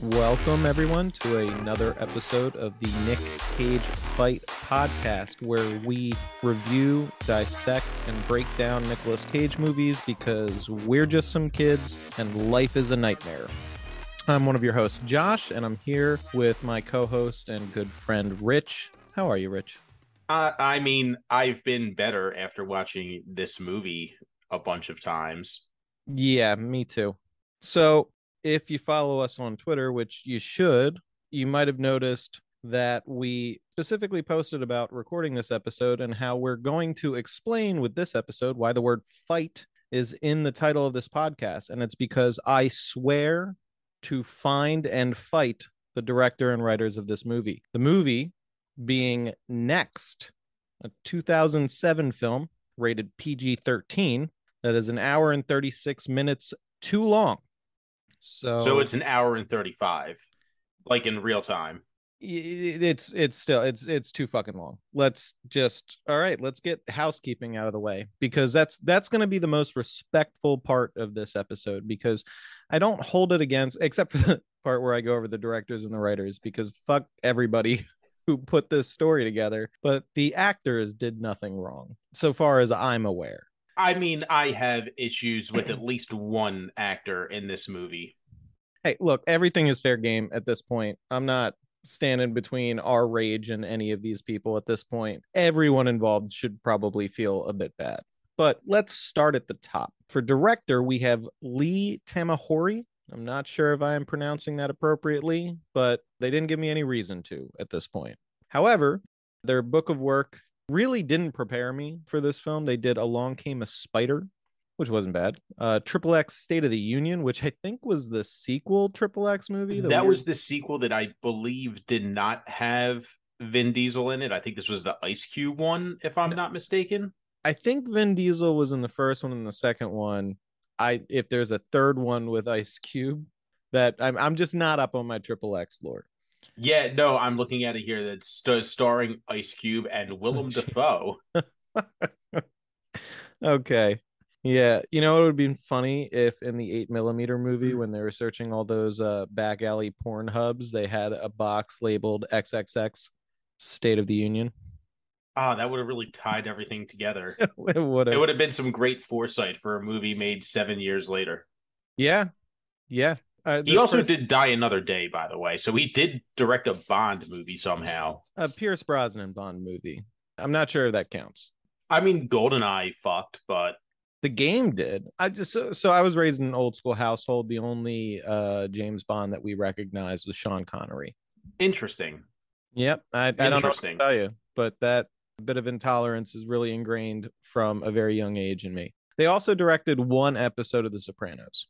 Welcome, everyone, to another episode of the Nic Cage Fight Podcast, where we review, dissect, and break down Nicolas Cage movies because we're just some kids and life is a nightmare. I'm one of your hosts, Josh, and I'm here with my co host and good friend, Rich. How are you, Rich? Uh, I mean, I've been better after watching this movie a bunch of times. Yeah, me too. So, if you follow us on Twitter, which you should, you might have noticed that we specifically posted about recording this episode and how we're going to explain with this episode why the word fight is in the title of this podcast. And it's because I swear to find and fight the director and writers of this movie. The movie being Next, a 2007 film rated PG 13 that is an hour and 36 minutes too long. So, So it's an hour and 35, like in real time. it's it's still it's it's too fucking long. Let's just all right, let's get housekeeping out of the way because that's that's going to be the most respectful part of this episode because I don't hold it against except for the part where I go over the directors and the writers because fuck everybody who put this story together, but the actors did nothing wrong so far as I'm aware. I mean, I have issues with at least one actor in this movie. Hey, look, everything is fair game at this point. I'm not standing between our rage and any of these people at this point. Everyone involved should probably feel a bit bad. But let's start at the top. For director, we have Lee Tamahori. I'm not sure if I am pronouncing that appropriately, but they didn't give me any reason to at this point. However, their book of work really didn't prepare me for this film. They did Along Came a Spider, which wasn't bad. Uh Triple X State of the Union, which I think was the sequel Triple X movie. that weird- was the sequel that I believe did not have Vin Diesel in it. I think this was the Ice Cube one, if I'm not mistaken. I think Vin Diesel was in the first one and the second one. I if there's a third one with Ice Cube, that I'm I'm just not up on my Triple X lore. Yeah, no, I'm looking at it here that's st- starring Ice Cube and Willem Dafoe. Okay. Yeah, you know it would be funny if in the eight millimeter movie when they were searching all those uh back alley porn hubs, they had a box labeled XXX State of the Union. Ah, that would have really tied everything together. it would It would have been some great foresight for a movie made seven years later. Yeah, yeah. Uh, He also pers- did Die Another Day, by the way. So he did direct a Bond movie somehow. a Pierce Brosnan Bond movie. I'm not sure if that counts. I mean, Goldeneye fucked, but The game did. I just so, so I was raised in an old school household. The only uh James Bond that we recognized was Sean Connery. interesting. Yep. I, I don't know tell you, but that bit of intolerance is really ingrained from a very young age in me. They also directed one episode of The Sopranos.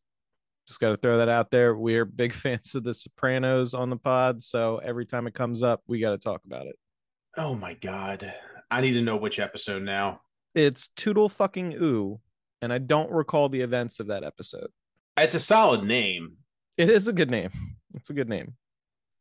Just got to throw that out there. We're big fans of The Sopranos on the pod, so every time it comes up, we got to talk about it. Oh my god. I need to know which episode now. It's Toodle fucking ooh, and I don't recall the events of that episode. It's a solid name. It is a good name. It's a good name.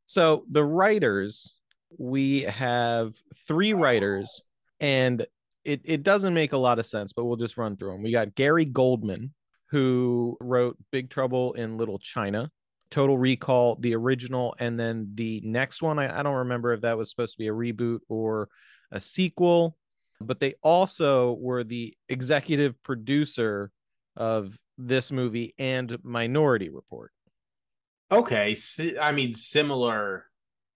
So the writers, we have three writers, and it, it doesn't make a lot of sense, but we'll just run through them. We got Gary Goldman, who wrote Big Trouble in Little China, Total Recall, the original, and then the next one. I, I don't remember if that was supposed to be a reboot or a sequel, but they also were the executive producer of this movie and Minority Report. Okay. I mean, similar,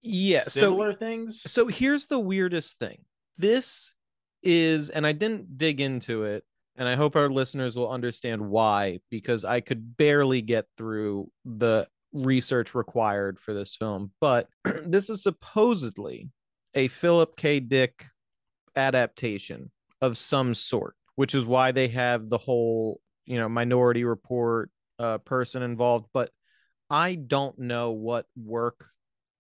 Yeah. similar so things. so here's the weirdest thing. This is, and I didn't dig into it, and I hope our listeners will understand why, because I could barely get through the research required for this film. But this is supposedly a Philip K. Dick adaptation of some sort, which is why they have the whole, you know, minority report uh, person involved. But I don't know what work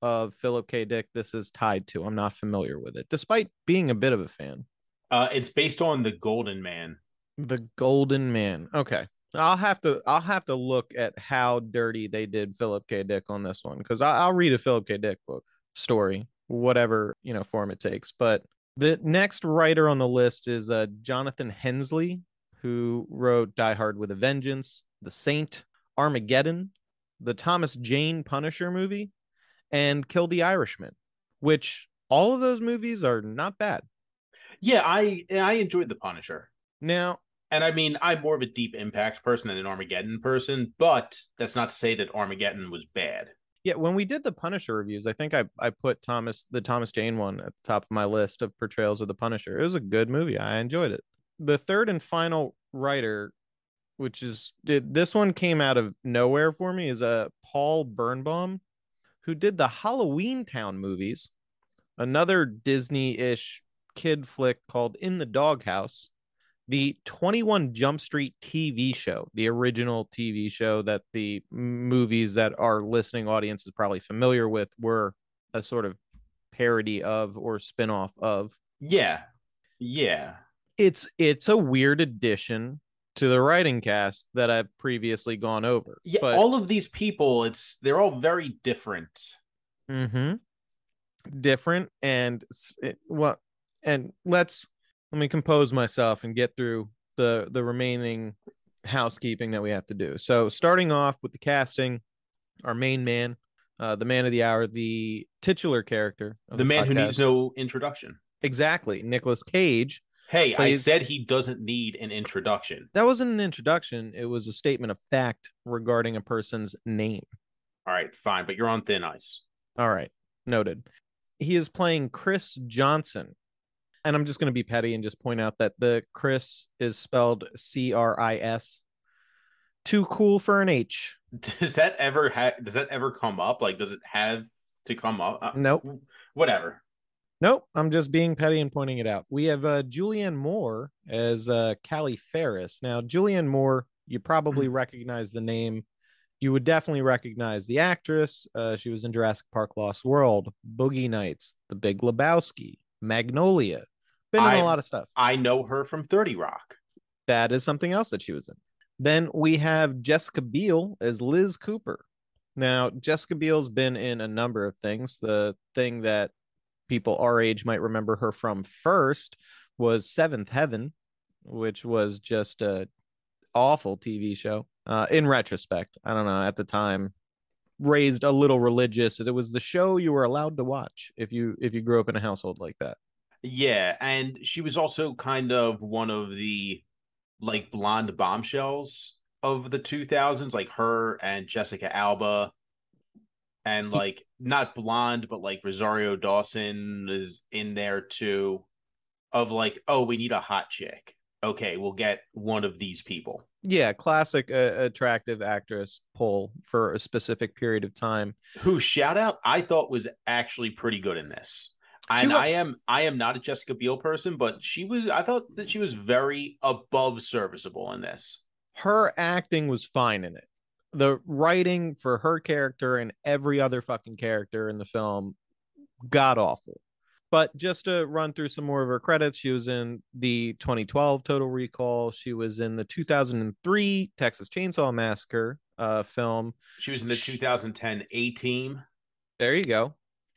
of Philip K. Dick this is tied to. I'm not familiar with it, despite being a bit of a fan. Uh, it's based on the Golden Man. The Golden Man. Okay. I'll have to I'll have to look at how dirty they did Philip K. Dick on this one because I'll read a Philip K. Dick book story, whatever you know form it takes. But the next writer on the list is uh, Jonathan Hensleigh, who wrote Die Hard with a Vengeance, The Saint, Armageddon, the Thomas Jane Punisher movie, and Kill the Irishman, which all of those movies are not bad. Yeah, I I enjoyed the Punisher. Now, And I mean, I'm more of a deep impact person than an Armageddon person, but that's not to say that Armageddon was bad. Yeah, when we did the Punisher reviews, I think I, I put Thomas the Thomas Jane one at the top of my list of portrayals of the Punisher. It was a good movie. I enjoyed it. The third and final writer, which is this one came out of nowhere for me, is a uh, Paul Bernbaum, who did the Halloween Town movies, another Disney-ish kid flick called In the Doghouse, the 21 Jump Street TV show, the original TV show that the movies that our listening audience is probably familiar with were a sort of parody of or spin-off of. Yeah. Yeah. It's it's a weird addition to the writing cast that I've previously gone over. Yeah, but all of these people, it's they're all very different. Mhm. different and well and let's let me compose myself and get through the the remaining housekeeping that we have to do so starting off with the casting our main man uh the man of the hour the titular character of The man who needs no introduction. exactly Nicolas Cage Hey, I said he doesn't need an introduction. that wasn't an introduction it was a statement of fact regarding a person's name All right, fine, but you're on thin ice. All right, noted. He is playing Chris Johnson. And I'm just going to be petty and just point out that the Chris is spelled C R I S. Too cool for an H. Does that ever ha- does that ever come up? Like, does it have to come up? Uh, Nope. Whatever. Nope. I'm just being petty and pointing it out. We have uh, Julianne Moore as uh, Callie Ferris. Now, Julianne Moore, you probably recognize the name. You would definitely recognize the actress. Uh, she was in Jurassic Park Lost World, Boogie Nights, The Big Lebowski, Magnolia. Been in I- a lot of stuff. I know her from 30 Rock. that is something else that she was in. Then we have Jessica Biel as Liz Cooper. Now, Jessica Biel's been in a number of things. The thing that people our age might remember her from first was Seventh Heaven, which was just a awful TV show. Uh, in retrospect, I don't know. At the time, raised a little religious. It was the show you were allowed to watch if you if you grew up in a household like that. Yeah, and she was also kind of one of the like blonde bombshells of the 2000s, like her and Jessica Alba, and like not blonde, but like Rosario Dawson is in there too. Of like, oh, we need a hot chick. Okay, we'll get one of these people. Yeah, classic uh, attractive actress pull for a specific period of time. Who shout out I thought was actually pretty good in this. And wa- I am I am not a Jessica Biel person, but she was I thought that she was very above serviceable in this. Her acting was fine in it. The writing for her character and every other fucking character in the film god awful. But just to run through some more of her credits, she was in the 2012 Total Recall. She was in the 2003 Texas Chainsaw Massacre uh, film. She was in the 2010 A Team. There you go.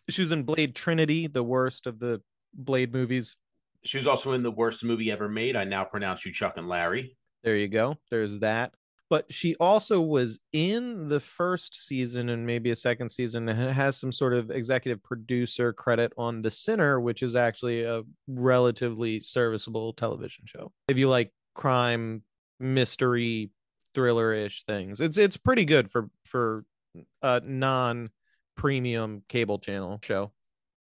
She was in Blade Trinity, the worst of the Blade movies. She was also in the worst movie ever made. I now pronounce you Chuck and Larry. There you go. There's that. But she also was in the first season and maybe a second season and has some sort of executive producer credit on The Sinner, which is actually a relatively serviceable television show. If you like crime, mystery, thriller-ish things. It's it's pretty good for for uh, a non-premium cable channel show.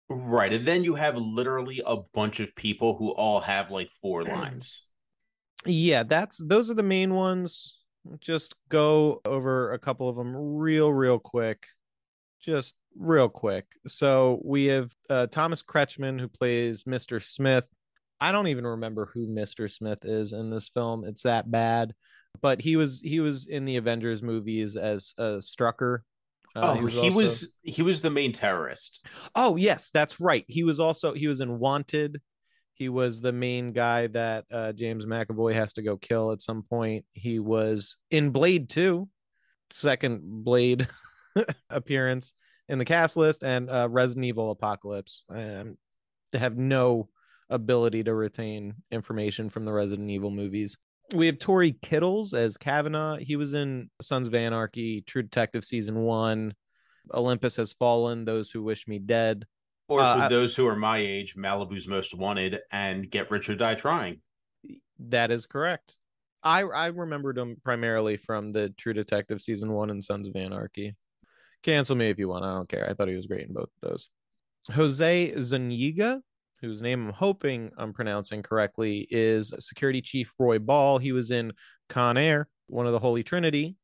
Right. And then you have literally a bunch of people who all have like four lines. yeah that's those are the main ones just go over a couple of them real real quick just real quick so we have uh, thomas kretschmann who plays mr smith i don't even remember who mr smith is in this film it's that bad but he was he was in the avengers movies as uh, strucker Uh, oh, he also- was he was the main terrorist. Oh yes, that's right. He was also he was in Wanted. He was the main guy that uh, James McAvoy has to go kill at some point. He was in Blade 2, second Blade appearance in the cast list, and uh, Resident Evil Apocalypse. Um, they have no ability to retain information from the Resident Evil movies. We have Tory Kittles as Kavanaugh. He was in Sons of Anarchy, True Detective season one, Olympus Has Fallen, Those Who Wish Me Dead. Or for Uh, those who are my age, Malibu's Most Wanted and Get Rich or Die Trying. That is correct. I I remembered him primarily from the True Detective season one and Sons of Anarchy. Cancel me if you want. I don't care. I thought he was great in both of those. Jose Zuniga, whose name I'm hoping I'm pronouncing correctly, is Security Chief Roy Ball. He was in Con Air, one of the Holy Trinity.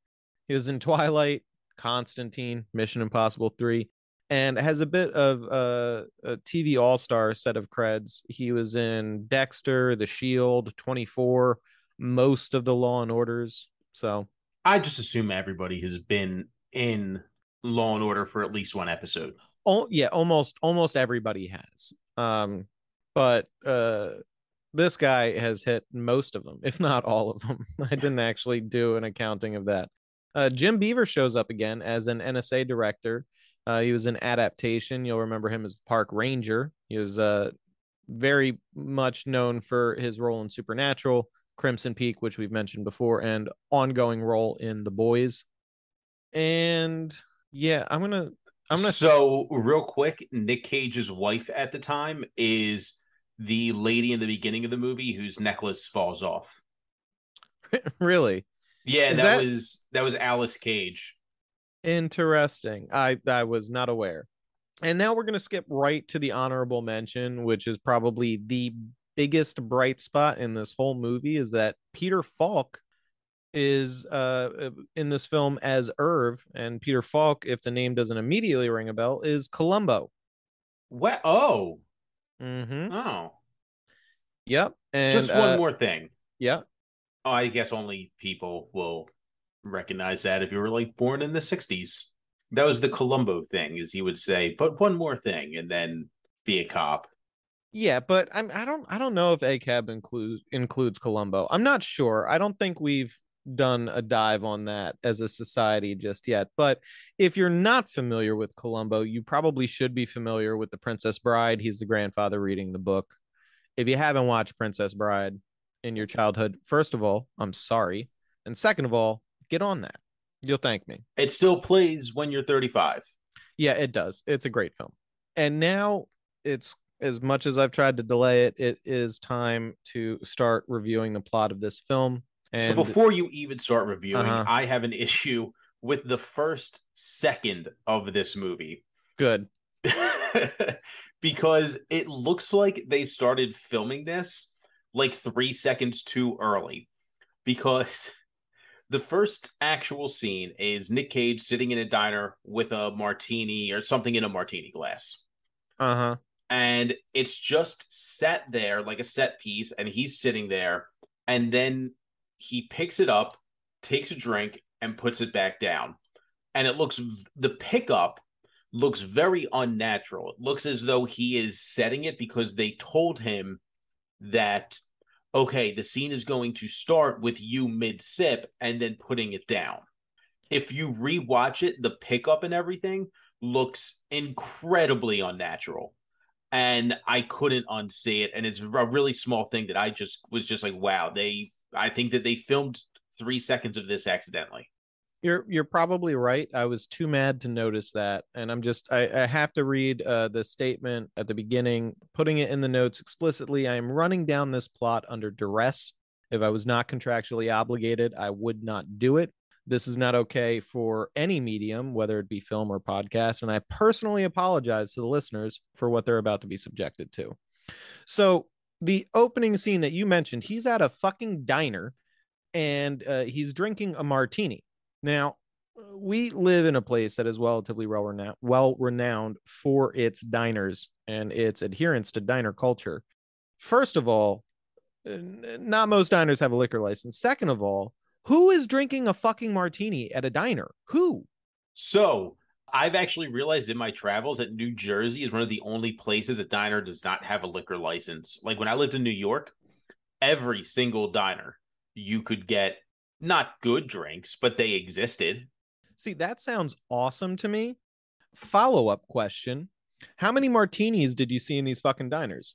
He was in Twilight, Constantine, Mission Impossible 3, and has a bit of uh, a TV All Star set of creds. He was in Dexter, The Shield, 24, most of the Law and Orders. So I just assume everybody has been in Law and Order for at least one episode. oh yeah almost almost everybody has um but uh this guy has hit most of them if not all of them i didn't actually do an accounting of that. Uh jim beaver shows up again as an nsa director. Uh he was in adaptation. You'll remember him as park ranger. He was uh very much known for his role in supernatural crimson peak which we've mentioned before and ongoing role in the boys. And yeah i'm gonna i'm gonna So, real quick, Nic Cage's wife at the time is the lady in the beginning of the movie whose necklace falls off. really Yeah, that, that- was that was Alice Cage. interesting i i was not aware and now we're going to skip right to the honorable mention which is probably the biggest bright spot in this whole movie is that peter falk is uh in this film as irv and peter falk if the name doesn't immediately ring a bell is columbo What? Oh, mm-hmm. oh. yep and Just one uh, more thing. yeah Oh, I guess only people will recognize that if you were like born in the '60s. That was the Columbo thing, is he would say, "But one more thing," and then be a cop. Yeah, but I'm I don't I don't know if ACAB includes includes Columbo. I'm not sure. I don't think we've done a dive on that as a society just yet. But if you're not familiar with Columbo, you probably should be familiar with The Princess Bride. He's the grandfather reading the book. If you haven't watched Princess Bride in your childhood, first of all, I'm sorry. And second of all, get on that. You'll thank me. It still plays when you're 35. Yeah, it does. It's a great film. And now it's as much as I've tried to delay it, it is time to start reviewing the plot of this film. And so before you even start reviewing, Uh-huh. I have an issue with the first second of this movie good. because it looks like they started filming this like three seconds too early. Because the first actual scene is Nic Cage sitting in a diner with a martini or something in a martini glass. Uh huh. And it's just set there like a set piece, and he's sitting there, and then he picks it up, takes a drink, and puts it back down. And it looks the pickup looks very unnatural. It looks as though he is setting it because they told him that okay, the scene is going to start with you mid sip and then putting it down. If you rewatch it, the pickup and everything looks incredibly unnatural. And I couldn't unsee it. And it's a really small thing that I just was just like, wow, they I think that they filmed three seconds of this accidentally. You're you're probably right. I was too mad to notice that, and I'm just I, I have to read uh, the statement at the beginning, putting it in the notes explicitly. I am running down this plot under duress. If I was not contractually obligated, I would not do it. This is not okay for any medium, whether it be film or podcast, and I personally apologize to the listeners for what they're about to be subjected to. So the opening scene that you mentioned, he's at a fucking diner, and uh, he's drinking a martini. Now, we live in a place that is relatively well well renowned for its diners and its adherence to diner culture. First of all, not most diners have a liquor license. Second of all, who is drinking a fucking martini at a diner? Who? So I've actually realized in my travels that New Jersey is one of the only places a diner does not have a liquor license. Like when I lived in New York, every single diner you could get not good drinks, but they existed. See, that sounds awesome to me. Follow up question How many martinis did you see in these fucking diners?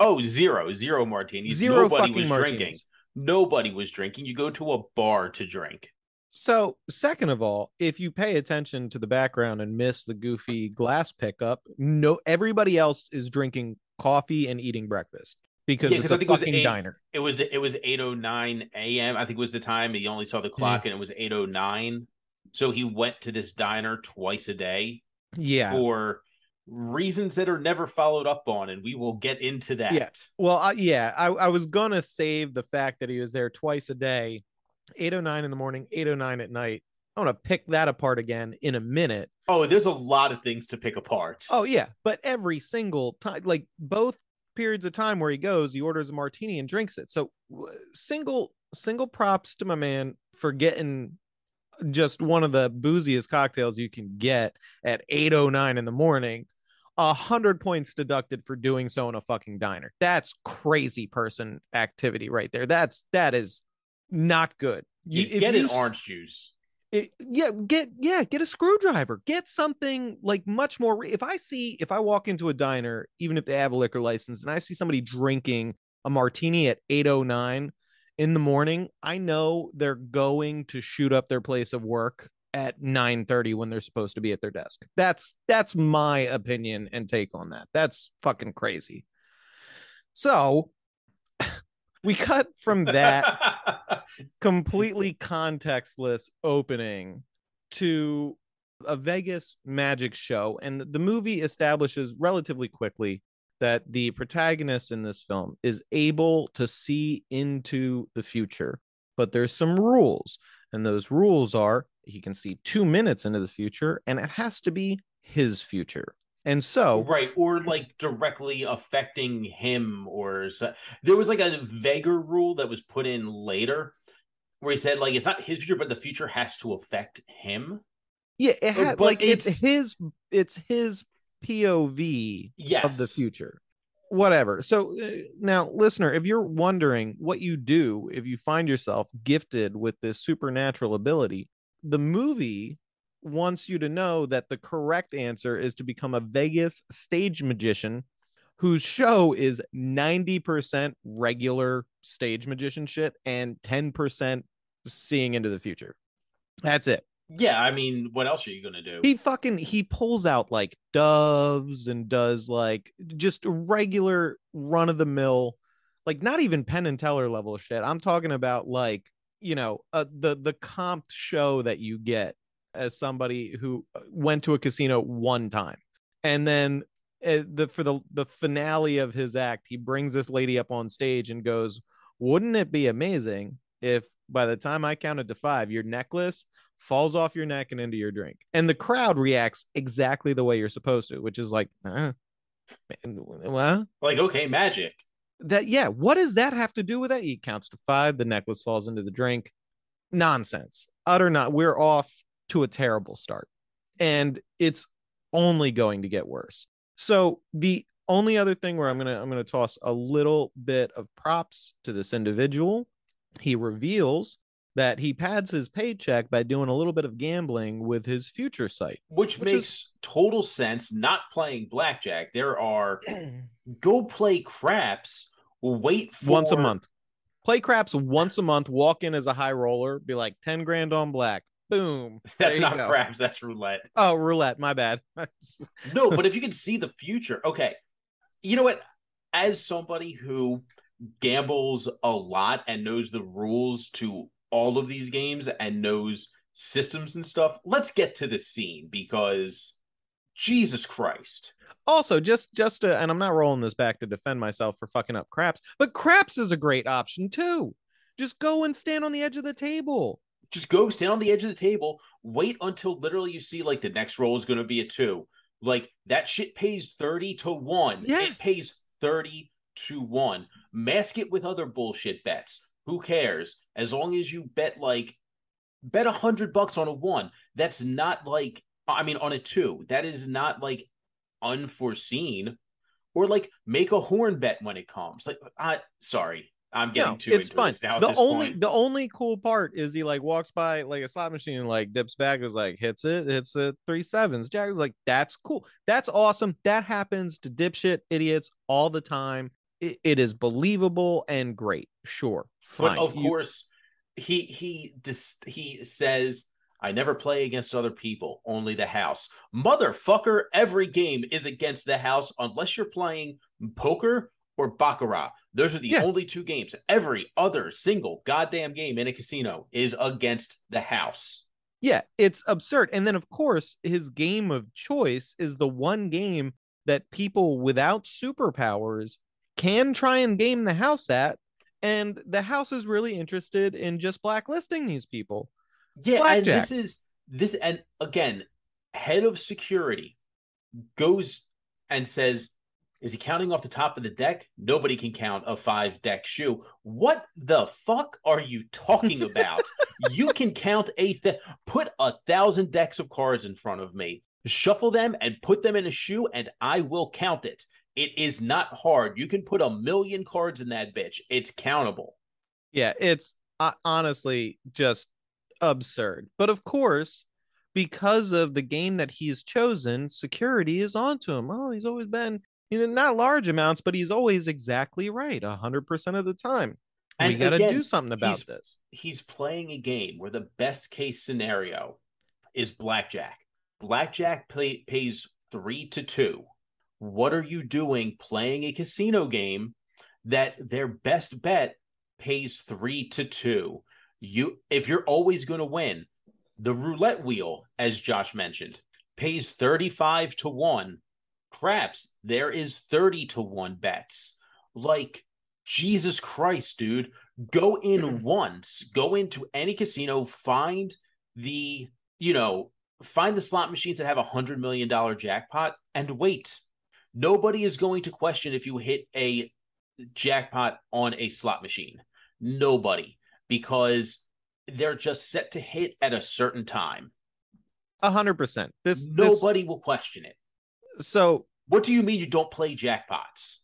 Oh, zero, zero martinis. Zero Nobody fucking was martinis. drinking. Nobody was drinking. You go to a bar to drink. So, second of all, if you pay attention to the background and miss the goofy glass pickup, no, everybody else is drinking coffee and eating breakfast because Yeah, it's a I think it was fucking eight- diner. It was it was eight oh nine a.m. I think was the time. He only saw the clock, and it was eight oh nine. So he went to this diner twice a day Yeah. for reasons that are never followed up on, and we will get into that. Yeah. Well, uh, yeah, I, I was gonna save the fact that he was there twice a day, eight oh nine in the morning, eight oh nine at night. I want to pick that apart again in a minute. Oh, there's a lot of things to pick apart. Oh yeah, but every single time, like both periods of time where he goes, he orders a martini and drinks it. So w- single single props to my man for getting just one of the booziest cocktails you can get at 809 in the morning. A hundred points deducted for doing so in a fucking diner. That's crazy person activity right there. That's that is not good. You, get an orange juice. it, yeah get yeah get a screwdriver get something like much more if i see if i walk into a diner even if they have a liquor license and i see somebody drinking a martini at 809 in the morning i know they're going to shoot up their place of work at 9:30 when they're supposed to be at their desk that's that's my opinion and take on that that's fucking crazy so we cut from that completely contextless opening to a Vegas magic show. And the movie establishes relatively quickly that the protagonist in this film is able to see into the future. But there's some rules. And those rules are he can see two minutes into the future, and it has to be his future. And so, right or like directly affecting him or so, there was like a vaguer rule that was put in later where he said like it's not his future but the future has to affect him yeah, it had, like it's, it's- his it's his POV of the future. whatever. So uh, now, listener, if you're wondering what you do if you find yourself gifted with this supernatural ability, the movie wants you to know that the correct answer is to become a Vegas stage magician whose show is 90% regular stage magician shit and 10% seeing into the future. That's it. Yeah, I mean, what else are you gonna do? He fucking he pulls out like doves and does like just regular run of the mill, like not even Penn and Teller level shit. I'm talking about like you know uh, the the comp show that you get as somebody who uh, went to a casino one time, and then uh, the for the the finale of his act, he brings this lady up on stage and goes, "Wouldn't it be amazing if by the time I counted to five, your necklace falls off your neck and into your drink. And the crowd reacts exactly the way you're supposed to, which is like, uh, well, like, okay, magic. That, yeah, what does that have to do with that? He counts to five, the necklace falls into the drink. Nonsense. Utter not. We're off to a terrible start. And it's only going to get worse. So the only other thing where I'm gonna I'm gonna toss a little bit of props to this individual. He reveals that he pads his paycheck by doing a little bit of gambling with his future sight, which, which makes is... total sense. Not playing blackjack, there are go play craps. Wait for once a month. Play craps once a month. Walk in as a high roller. Be like ten grand on black. Boom. That's not go. craps. That's roulette. Oh, roulette. My bad. no, but if you can see the future, okay. You know what? As somebody who gambles a lot and knows the rules to all of these games and knows systems and stuff, let's get to the scene because Jesus Christ. Also, just just to, and I'm not rolling this back to defend myself for fucking up craps, but craps is a great option too. Just go and stand on the edge of the table. Just go stand on the edge of the table. Wait until literally you see like the next roll is going to be a two. Like that shit pays 30 to 1. Yeah. It pays 30 to 1. Mask it with other bullshit bets. Who cares? As long as you bet like bet a hundred bucks on a one. That's not like I mean on a two. That is not like unforeseen. Or like make a horn bet when it comes. Like I sorry. I'm getting no, too it's fun. Now the only point. the only cool part is he like walks by like a slot machine and like dips back is like hits it, hits it three sevens. Jack was like, that's cool. That's awesome. That happens to dipshit idiots all the time. It, it is believable and great. Sure. Fine. But of you... course, he he dis- he says, "I never play against other people, only the house." Motherfucker, every game is against the house unless you're playing poker or baccarat. Those are the yeah. only two games. Every other single goddamn game in a casino is against the house. Yeah, it's absurd. And then of course, his game of choice is the one game that people without superpowers can try and game the house at and the house is really interested in just blacklisting these people. Yeah, Blackjack. and this is this and again, head of security goes and says, "Is he counting off the top of the deck? Nobody can count a five deck shoe. What the fuck are you talking about? you can count a th- put a thousand decks of cards in front of me." Shuffle them and put them in a shoe, and I will count it. It is not hard. You can put a million cards in that bitch. It's countable. Yeah, it's uh, honestly just absurd. But of course, because of the game that he's chosen, security is onto him. Oh, he's always been, you know, not large amounts, but he's always exactly right 100% of the time. And we got to do something about this. He's playing a game where the best case scenario is blackjack. Blackjack pay, pays three to two what are you doing playing a casino game that their best bet pays three to two? You, if you're always going to win, the roulette wheel, as Josh mentioned, pays 35 to one. Craps, there is 30 to one bets. Like, Jesus Christ, dude, go in once, go into any casino, find the, you know, find the slot machines that have a hundred million dollar jackpot and wait Nobody is going to question if you hit a jackpot on a slot machine. Nobody, because they're just set to hit at a certain time. A hundred percent. This nobody this... will question it. So, what do you mean you don't play jackpots?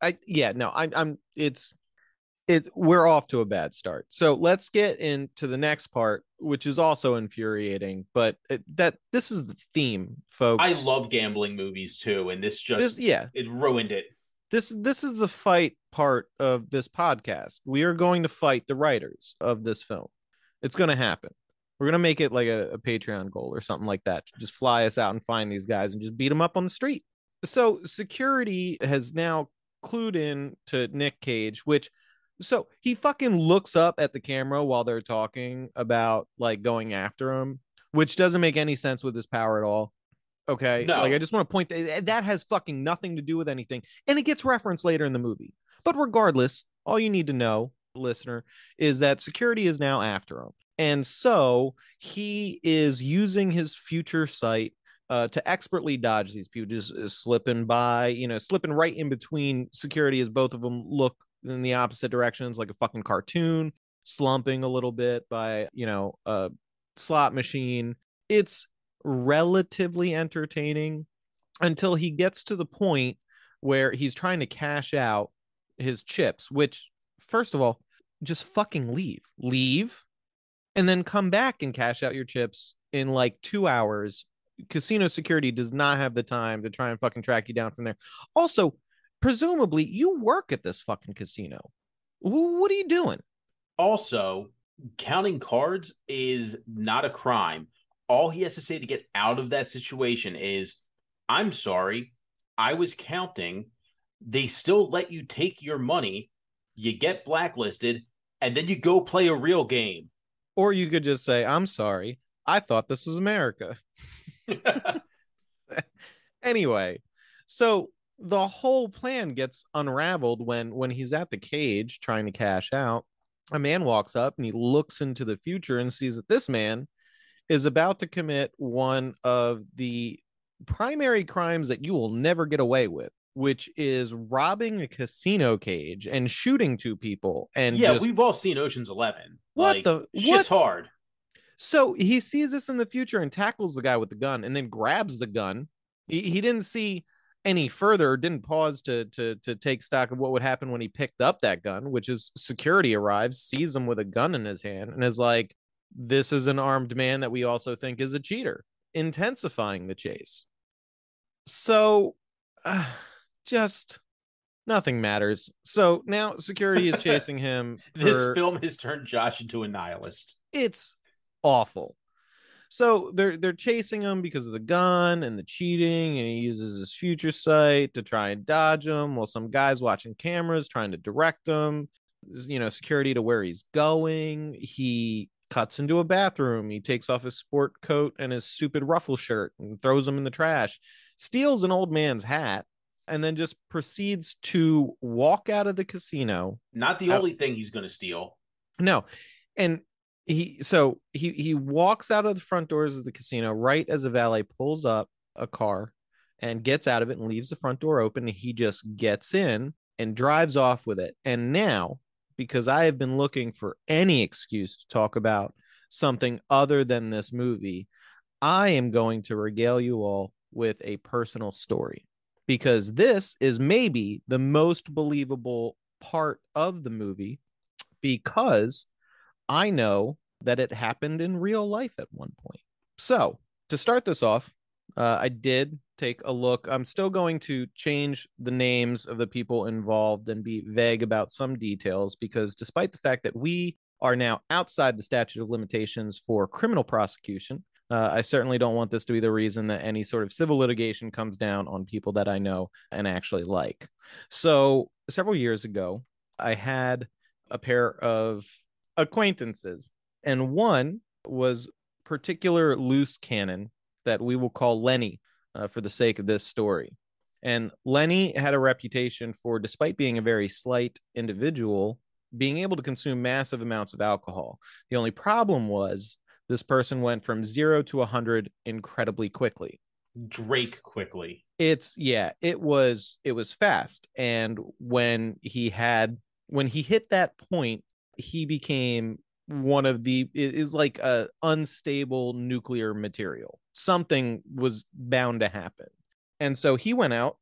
I yeah, no, I'm I'm it's it we're off to a bad start. So let's get into the next part, which is also infuriating, but it, that this is the theme, folks. I love gambling movies too, and this just This- yeah. it ruined it. this this is the fight part of this podcast. We are going to fight the writers of this film. It's going to happen. We're going to make it like a, a Patreon goal or something like that. Just fly us out and find these guys and just beat them up on the street. So security has now clued in to Nic Cage, which so he fucking looks up at the camera while they're talking about like going after him, which doesn't make any sense with his power at all. Okay. No. Like I just want to point that that has fucking nothing to do with anything. And it gets referenced later in the movie. But regardless, all you need to know, listener, is that security is now after him. And so he is using his future sight uh, to expertly dodge these people, just uh, slipping by, you know, slipping right in between security as both of them look in the opposite directions, like a fucking cartoon, slumping a little bit by, you know, a slot machine. It's relatively entertaining until he gets to the point where he's trying to cash out his chips, which, first of all, just fucking leave. Leave and then come back and cash out your chips in like two hours. Casino security does not have the time to try and fucking track you down from there. Also, presumably, you work at this fucking casino. What are you doing? Also, counting cards is not a crime. All he has to say to get out of that situation is, I'm sorry, I was counting. They still let you take your money, you get blacklisted, and then you go play a real game. Or you could just say, I'm sorry. I thought this was America. anyway, so the whole plan gets unraveled when when he's at the cage trying to cash out. A man walks up and he looks into the future and sees that this man is about to commit one of the primary crimes that you will never get away with, which is robbing a casino cage and shooting two people. And yeah, just- we've all seen Ocean's Eleven. What Like, the- shit's what? hard. So he sees this in the future and tackles the guy with the gun and then grabs the gun. He, he didn't see any further, didn't pause to to to take stock of what would happen when he picked up that gun, which is security arrives, sees him with a gun in his hand, and is like, This is an armed man that we also think is a cheater, intensifying the chase. So uh, just nothing matters. So now security is chasing him. This for- film has turned Josh into a nihilist. it's awful. So they're they're chasing him because of the gun and the cheating, and he uses his future sight to try and dodge him while some guys watching cameras trying to direct him. You know, security to where he's going. He cuts into a bathroom. He takes off his sport coat and his stupid ruffle shirt and throws them in the trash. Steals an old man's hat and then just proceeds to walk out of the casino Not the only thing he's going to steal. no. And he so he he walks out of the front doors of the casino right as a valet pulls up a car and gets out of it and leaves the front door open he just gets in and drives off with it. And now because I have been looking for any excuse to talk about something other than this movie, I am going to regale you all with a personal story because this is maybe the most believable part of the movie because I know that it happened in real life at one point. So, to start this off, uh, I did take a look. I'm still going to change the names of the people involved and be vague about some details because, despite the fact that we are now outside the statute of limitations for criminal prosecution, uh, I certainly don't want this to be the reason that any sort of civil litigation comes down on people that I know and actually like. So, several years ago, I had a pair of acquaintances, and one was particular loose cannon that we will call Lenny uh, for the sake of this story. And Lenny had a reputation for, despite being a very slight individual, being able to consume massive amounts of alcohol. The only problem was this person went from zero to a 100 incredibly quickly. Drake quickly. It's yeah, it was it was fast. And when he had when he hit that point, he became one of the it is like a unstable nuclear material. Something was bound to happen. And so he went out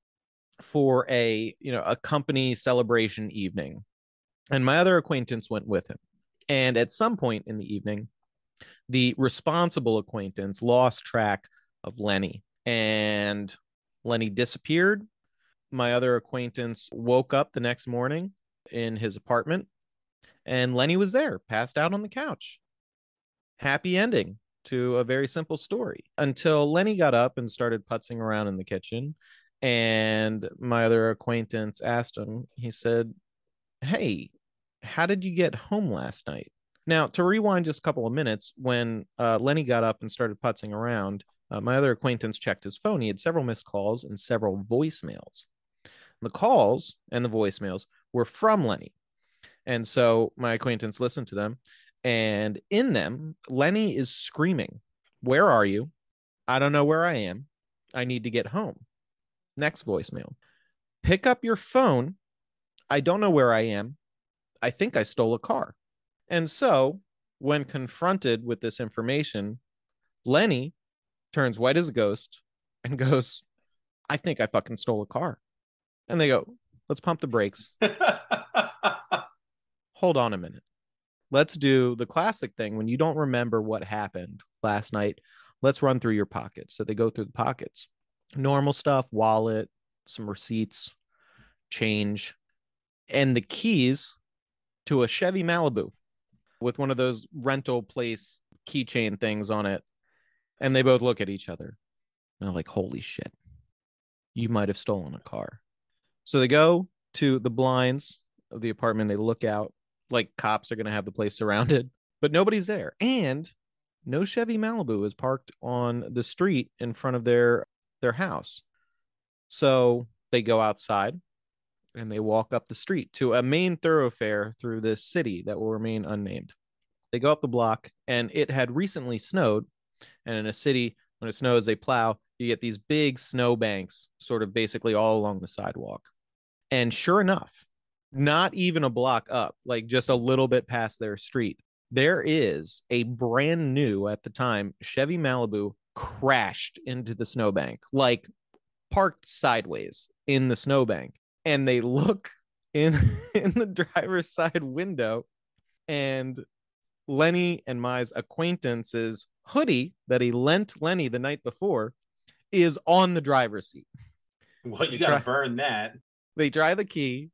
for a you know a company celebration evening. And my other acquaintance went with him. And at some point in the evening the responsible acquaintance lost track of lenny. And lenny disappeared. My other acquaintance woke up the next morning in his apartment and lenny was there passed out on the couch. Happy ending to a very simple story. Until lenny got up and started putzing around in the kitchen and my other acquaintance asked him he said hey how did you get home last night? Now to rewind just a couple of minutes when uh, lenny got up and started putzing around uh, my other acquaintance checked his phone. He had several missed calls and several voicemails. The calls and the voicemails were from lenny and so my acquaintance listened to them and in them lenny is screaming where are you i don't know where i am i need to get home Next voicemail. Pick up your phone. I don't know where I am. I think I stole a car. And so, when confronted with this information, Lenny turns white as a ghost and goes, I think I fucking stole a car. And they go, let's pump the brakes. Hold on a minute. Let's do the classic thing when you don't remember what happened last night. Let's run through your pockets. So they go through the pockets normal stuff, wallet, some receipts, change, and the keys to a Chevy Malibu with one of those rental place keychain things on it. And they both look at each other. And they're like, holy shit, you might have stolen a car. So they go to the blinds of the apartment. They look out like cops are going to have the place surrounded, but nobody's there. And no Chevy Malibu is parked on the street in front of their their house. So they go outside and they walk up the street to a main thoroughfare through this city that will remain unnamed. They go up the block and it had recently snowed. And in a city, when it snows, they plow, you get these big snow banks sort of basically all along the sidewalk. And sure enough, not even a block up, like just a little bit past their street, there is a brand new at the time Chevy Malibu crashed into the snowbank, like parked sideways in the snowbank. And they look in in the driver's side window, and Lenny and Mai's acquaintance's hoodie that he lent Lenny the night before is on the driver's seat. Well, you gotta burn that. They try the key,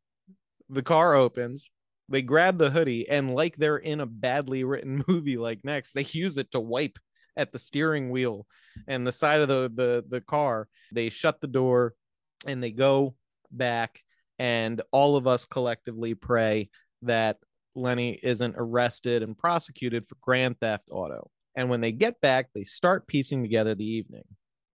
the car opens, they grab the hoodie, and like they're in a badly written movie like next, they use it to wipe at the steering wheel and the side of the the the car. They shut the door and they go back and all of us collectively pray that Lenny isn't arrested and prosecuted for grand theft auto. And when they get back, they start piecing together the evening.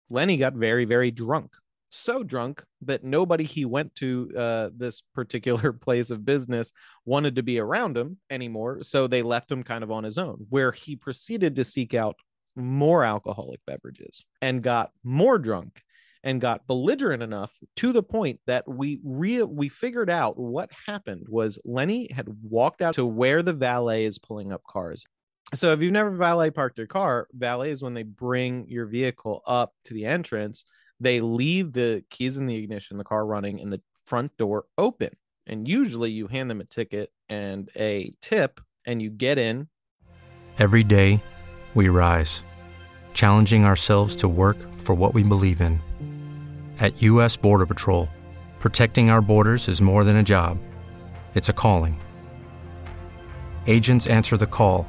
Lenny got very, very drunk. So drunk that nobody he went to uh, this particular place of business wanted to be around him anymore. So they left him kind of on his own, where he proceeded to seek out more alcoholic beverages and got more drunk and got belligerent enough to the point that we re- we figured out what happened was Lenny had walked out to where the valet is pulling up cars. So if you've never valet parked your car, valet is when they bring your vehicle up to the entrance, they leave the keys in the ignition, the car running, and the front door open. And usually you hand them a ticket and a tip and you get in. Every day we rise, challenging ourselves to work for what we believe in. At U.S. Border Patrol, protecting our borders is more than a job, it's a calling. Agents answer the call,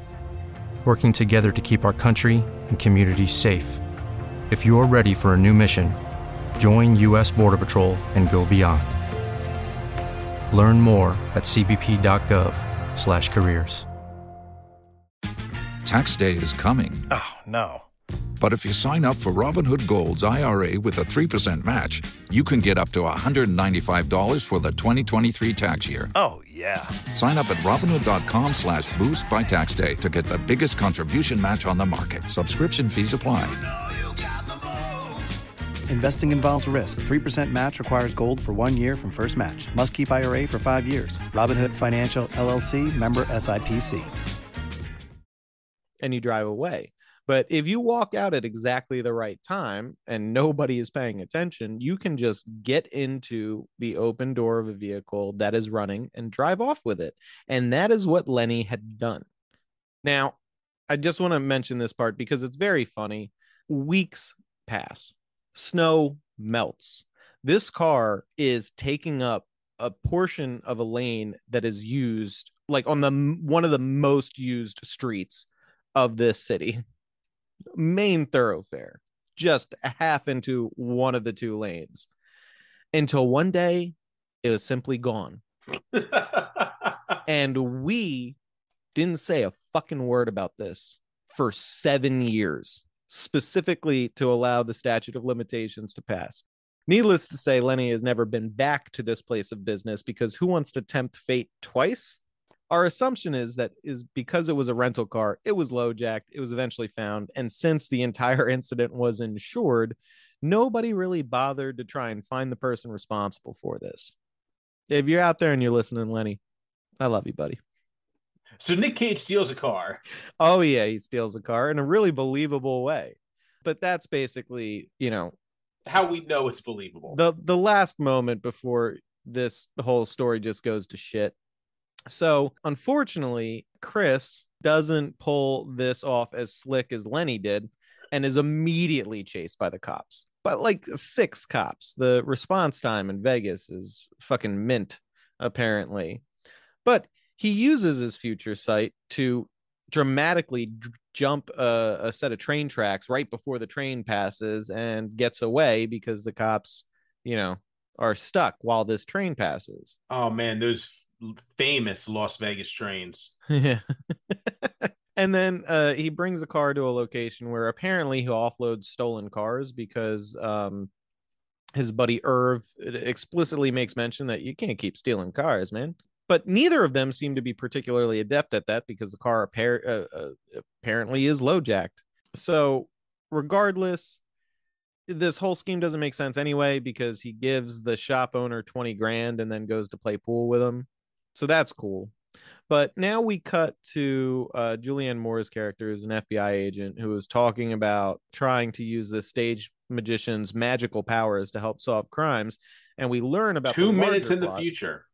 working together to keep our country and communities safe. If you're ready for a new mission, join U.S. Border Patrol and go beyond. Learn more at cbp.gov/careers. Tax day is coming. Oh, no. But if you sign up for Robinhood Gold's IRA with a 3% match, you can get up to $195 for the 2023 tax year. Oh, yeah. Sign up at Robinhood.com slash boost by tax day to get the biggest contribution match on the market. Subscription fees apply. Investing involves risk. 3% match requires gold for one year from first match. Must keep IRA for five years. Robinhood Financial LLC member SIPC. And you drive away. But if you walk out at exactly the right time and nobody is paying attention, you can just get into the open door of a vehicle that is running and drive off with it. And that is what Lenny had done. Now, I just want to mention this part because it's very funny. Weeks pass, snow melts. This car is taking up a portion of a lane that is used like on the one of the most used streets of this city. Main thoroughfare just half into one of the two lanes. Until one day it was simply gone. And we didn't say a fucking word about this for 7 years specifically to allow the statute of limitations to pass Needless to say, Lenny has never been back to this place of business because who wants to tempt fate twice? Our assumption is that is because it was a rental car, it was low jacked, it was eventually found, and since the entire incident was insured, nobody really bothered to try and find the person responsible for this. If you're out there and you're listening, Lenny, I love you, buddy. So Nic Cage steals a car. Oh yeah, he steals a car in a really believable way. But that's basically, you know, how we know it's believable. The the last moment before this whole story just goes to shit. So, unfortunately, Chris doesn't pull this off as slick as Lenny did and is immediately chased by the cops. But like six cops. The response time in Vegas is fucking mint apparently. But he uses his future sight to dramatically jump a, a, set of train tracks right before the train passes and gets away because the cops, you know, are stuck while this train passes. Oh man, those famous Las Vegas trains. Yeah. and then uh, he brings the car to a location where apparently he offloads stolen cars because um, his buddy Irv explicitly makes mention that you can't keep stealing cars, man but neither of them seem to be particularly adept at that because the car appar- uh, uh, apparently is low jacked. So, regardless, this whole scheme doesn't make sense anyway because he gives the shop owner 20 grand and then goes to play pool with him. So, that's cool. But now we cut to uh, Julianne Moore's character as an FBI agent who is talking about trying to use the stage magician's magical powers to help solve crimes. And we learn about two minutes in plot. the future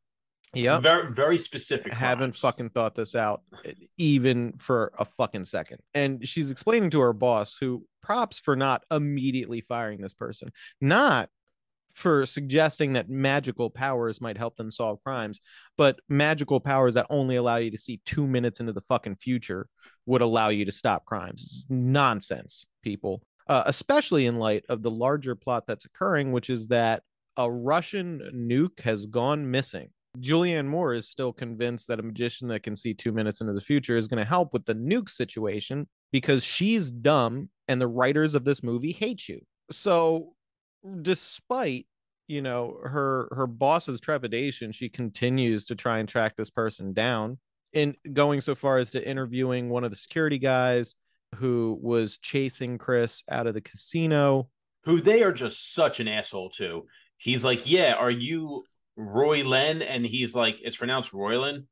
yeah, very very specific. I haven't fucking thought this out even for a fucking second. And she's explaining to her boss, who props for not immediately firing this person, not for suggesting that magical powers might help them solve crimes, but magical powers that only allow you to see two minutes into the fucking future would allow you to stop crimes. It's nonsense, people. Uh, especially in light of the larger plot that's occurring, which is that a Russian nuke has gone missing Julianne Moore is still convinced that a magician that can see two minutes into the future is going to help with the nuke situation because she's dumb and the writers of this movie hate you. So, despite you know her her boss's trepidation, she continues to try and track this person down. In going so far as to interviewing one of the security guys who was chasing Chris out of the casino. Who they are just such an asshole to. He's like, Yeah, are you Roy Len, and he's like, it's pronounced Roylen.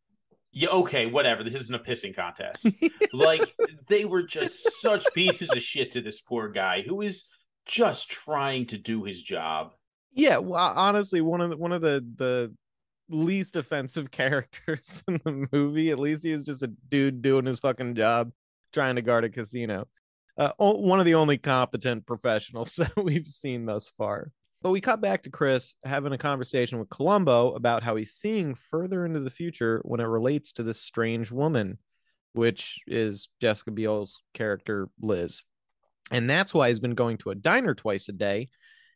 Yeah, okay, whatever. This isn't a pissing contest. like they were just such pieces of shit to this poor guy who is just trying to do his job. Yeah, well, honestly, one of the one of the the least offensive characters in the movie. At least he is just a dude doing his fucking job, trying to guard a casino. Uh, one of the only competent professionals that we've seen thus far. But we cut back to Chris having a conversation with Columbo about how he's seeing further into the future when it relates to this strange woman, which is Jessica Biel's character Liz. And that's why he's been going to a diner twice a day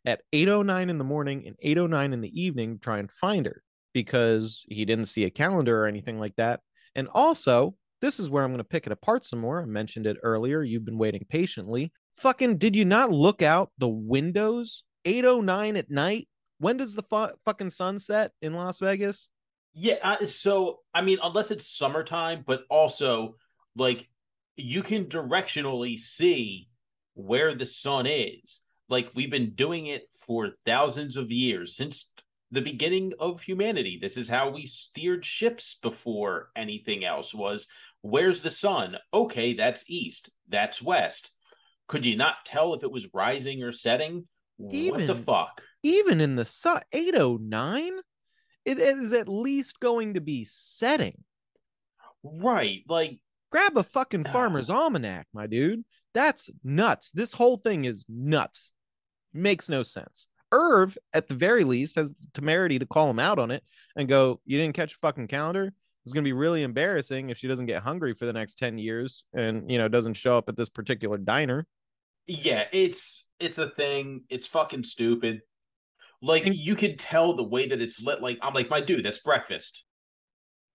at 8:09 in the morning and 8:09 in the evening to try and find her because he didn't see a calendar or anything like that. And also, this is where I'm going to pick it apart some more. I mentioned it earlier. You've been waiting patiently. Fucking, did you not look out the windows 809 at night. When does the fu- fucking sun set in Las Vegas? Yeah, uh, so I mean, unless it's summertime, but also like you can directionally see where the sun is. Like we've been doing it for thousands of years since the beginning of humanity. This is how we steered ships before anything else was where's the sun? Okay, that's east, that's west. Could you not tell if it was rising or setting? What the Even- fuck? Even in the sun, 809, it is at least going to be setting. Right. Like, Grab a fucking uh, farmer's almanac, my dude. That's nuts. This whole thing is nuts. Makes no sense. Irv, at the very least, has the temerity to call him out on it and go, You didn't catch a fucking calendar? It's going to be really embarrassing if she doesn't get hungry for the next 10 years and, you know, doesn't show up at this particular diner. Yeah, it's it's a thing. It's fucking stupid. Like you can tell the way that it's lit. Like I'm like, my dude, that's breakfast.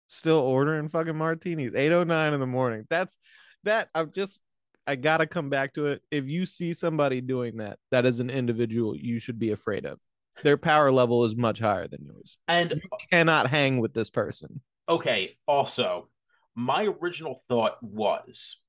Still ordering fucking martinis, 809 in the morning. That's that. I'm just, I got to come back to it. If you see somebody doing that, that is an individual you should be afraid of. Their power level is much higher than yours. And you cannot hang with this person. okay, also, my original thought was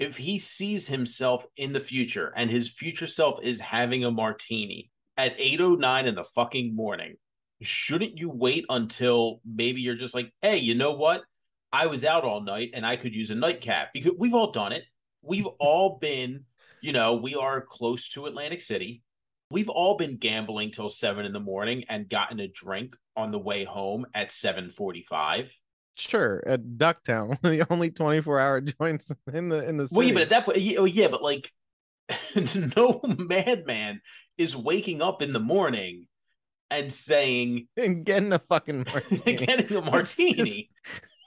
if he sees himself in the future and his future self is having a martini at 809 in the fucking morning, shouldn't you wait until maybe you're just like, hey, you know what? I was out all night and I could use a nightcap because we've all done it. We've all been, you know, we are close to Atlantic City. We've all been gambling till seven in the morning and gotten a drink on the way home at 745. Sure, at Ducktown, the only 24 hour joints in the in the city. Well, yeah, but at that point, yeah, oh, yeah, but like, no madman is waking up in the morning and saying and getting a fucking martini. getting a It's martini. just-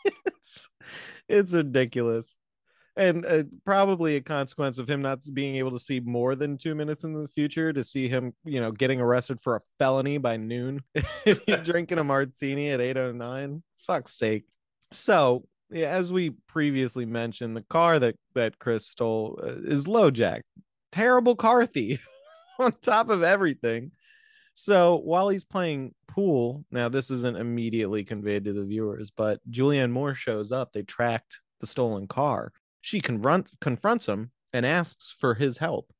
it's it's ridiculous and uh, probably a consequence of him not being able to see more than two minutes in the future to see him you know getting arrested for a felony by noon if you're drinking a martini at 809 fuck's sake so yeah, as we previously mentioned the car that that chris stole uh, is low jack terrible car thief on top of everything so while he's playing pool, now this isn't immediately conveyed to the viewers, but Julianne Moore shows up. They tracked the stolen car. She confront, confronts him and asks for his help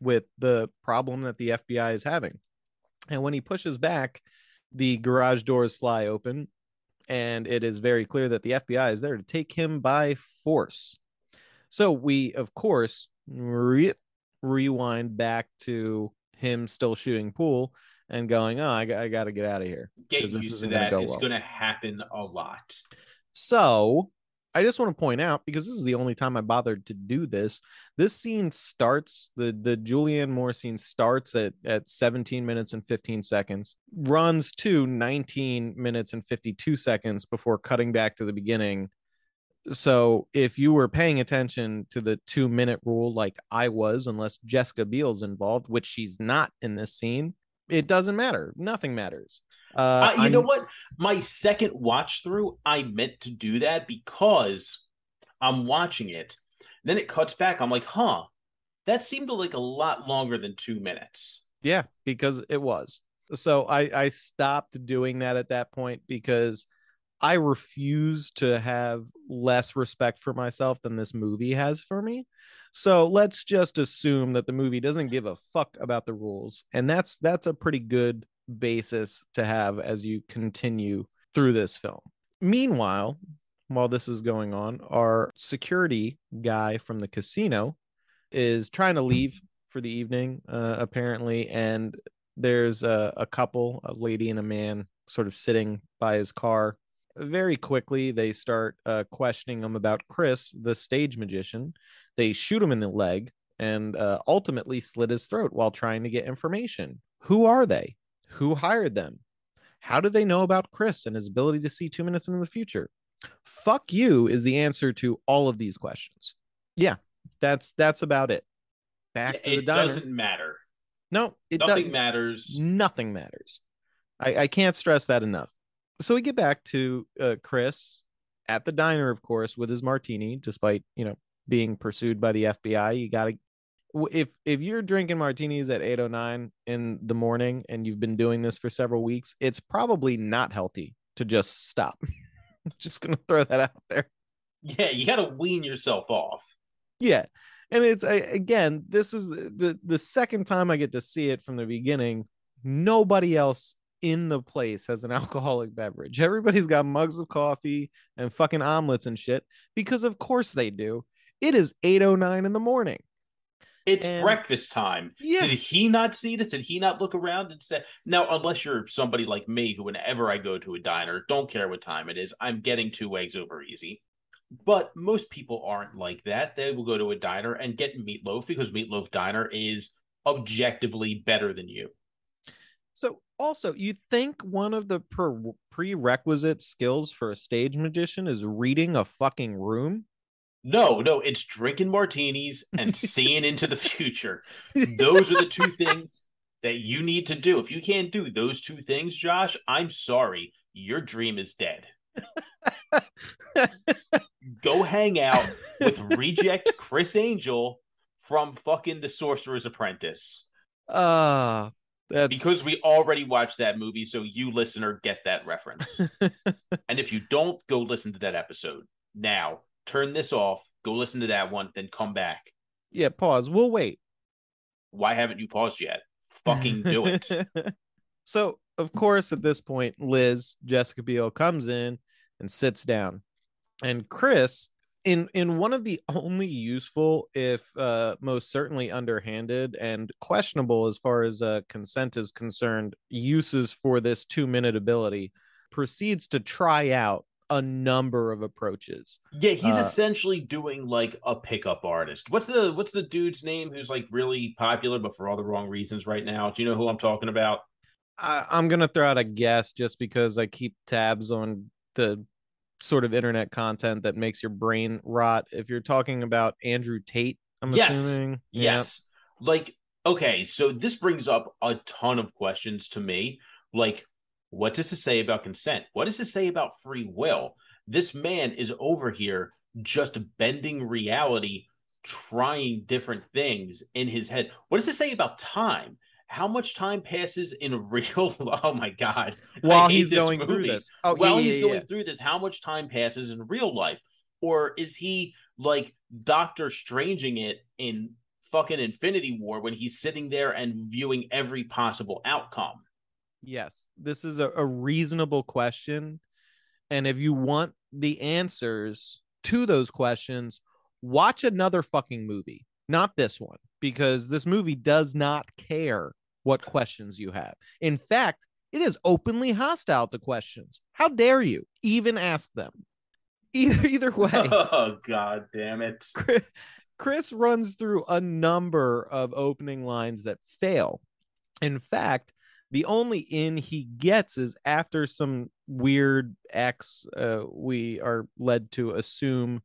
with the problem that the FBI is having. And when he pushes back, the garage doors fly open, and it is very clear that the FBI is there to take him by force. So we, of course, re- rewind back to him still shooting pool and going, "Oh, I, got- I got to get out of here." Get used to isn't gonna that. go It's well." going to happen a lot. So I just want to point out because this is the only time I bothered to do this. This scene starts the the Julianne Moore scene starts at at 17 minutes and 15 seconds, runs to 19 minutes and 52 seconds before cutting back to the beginning. So if you were paying attention to the two minute rule like I was, unless Jessica Biel's involved, which she's not in this scene, it doesn't matter. Nothing matters. Uh, Uh, you know I'm- what? My second watch through, I meant to do that because I'm watching it. Then it cuts back. I'm like, huh, that seemed like a lot longer than two minutes. Yeah, because it was. So I I stopped doing that at that point because I refuse to have less respect for myself than this movie has for me. So let's just assume that the movie doesn't give a fuck about the rules. And that's that's a pretty good basis to have as you continue through this film. Meanwhile, while this is going on, our security guy from the casino is trying to leave for the evening, uh, apparently, and there's a, a couple, a lady and a man, sort of sitting by his car. Very quickly, they start uh, questioning him about Chris, the stage magician. They shoot him in the leg and uh, ultimately slit his throat while trying to get information. Who are they? Who hired them? How do they know about Chris and his ability to see two minutes into the future? Fuck you is the answer to all of these questions. Yeah, that's that's about it. Back to the It diner. doesn't matter. No, it Nothing doesn't. matters. Nothing matters. I, I can't stress that enough. So we get back to uh, Chris at the diner, of course, with his martini, despite you know being pursued by the FBI. You gotta if if you're drinking martinis at 809 in the morning and you've been doing this for several weeks, it's probably not healthy to just stop. just gonna throw that out there. Yeah, you got to wean yourself off. Yeah. And it's I, again, this was the, the the second time I get to see it from the beginning. Nobody else in the place has an alcoholic beverage. Everybody's got mugs of coffee and fucking omelets and shit because of course they do. It is 8:09 in the morning. It's And- breakfast time. Yeah. Did he not see this? Did he not look around and say, now, unless you're somebody like me who, whenever I go to a diner, don't care what time it is, I'm getting two eggs over easy. But most people aren't like that. They will go to a diner and get meatloaf because Meatloaf Diner is objectively better than you. So also, you think one of the per- prerequisite skills for a stage magician is reading a fucking room? No, no, it's drinking martinis and seeing into the future. Those are the two things that you need to do. If you can't do those two things, Josh, I'm sorry. Your dream is dead. Go hang out with reject Criss Angel from fucking The Sorcerer's Apprentice. Ah, that's Because we already watched that movie, so you listener get that reference. and if you don't, go listen to that episode. Now, turn this off, go listen to that one, then come back. yeah. Pause. We'll wait. Why haven't you paused yet? Fucking do it. so, of course, at this point, Liz Jessica Biel comes in and sits down, and Chris, in in one of the only useful, if uh, most certainly underhanded and questionable as far as uh, consent is concerned, uses for this two minute ability, proceeds to try out a number of approaches. Yeah, he's Uh, essentially doing like a pickup artist. What's the what's the dude's name who's like really popular but for all the wrong reasons right now? Do you know who I'm talking about? I, I'm gonna throw out a guess just because I keep tabs on the sort of internet content that makes your brain rot. If you're talking about Andrew Tate, I'm yes. assuming. Yeah. Yes. Like, okay, so this brings up a ton of questions to me. Like, what does this say about consent? What does this say about free will? This man is over here just bending reality, trying different things in his head. What does this say about time? How much time passes in real? Oh my god! While he's going through this. Oh, While yeah, he's yeah, going yeah. through this, how much time passes in real life? Or is he like Doctor Stranging it in fucking Infinity War when he's sitting there and viewing every possible outcome? Yes, this is a, a reasonable question. And if you want the answers to those questions, watch another fucking movie, not this one, because this movie does not care what questions you have. In fact, it is openly hostile to questions. How dare you even ask them? Either either way, Oh god damn it! Chris, Chris runs through a number of opening lines that fail. In fact, the only in he gets is after some weird ex uh, we are led to assume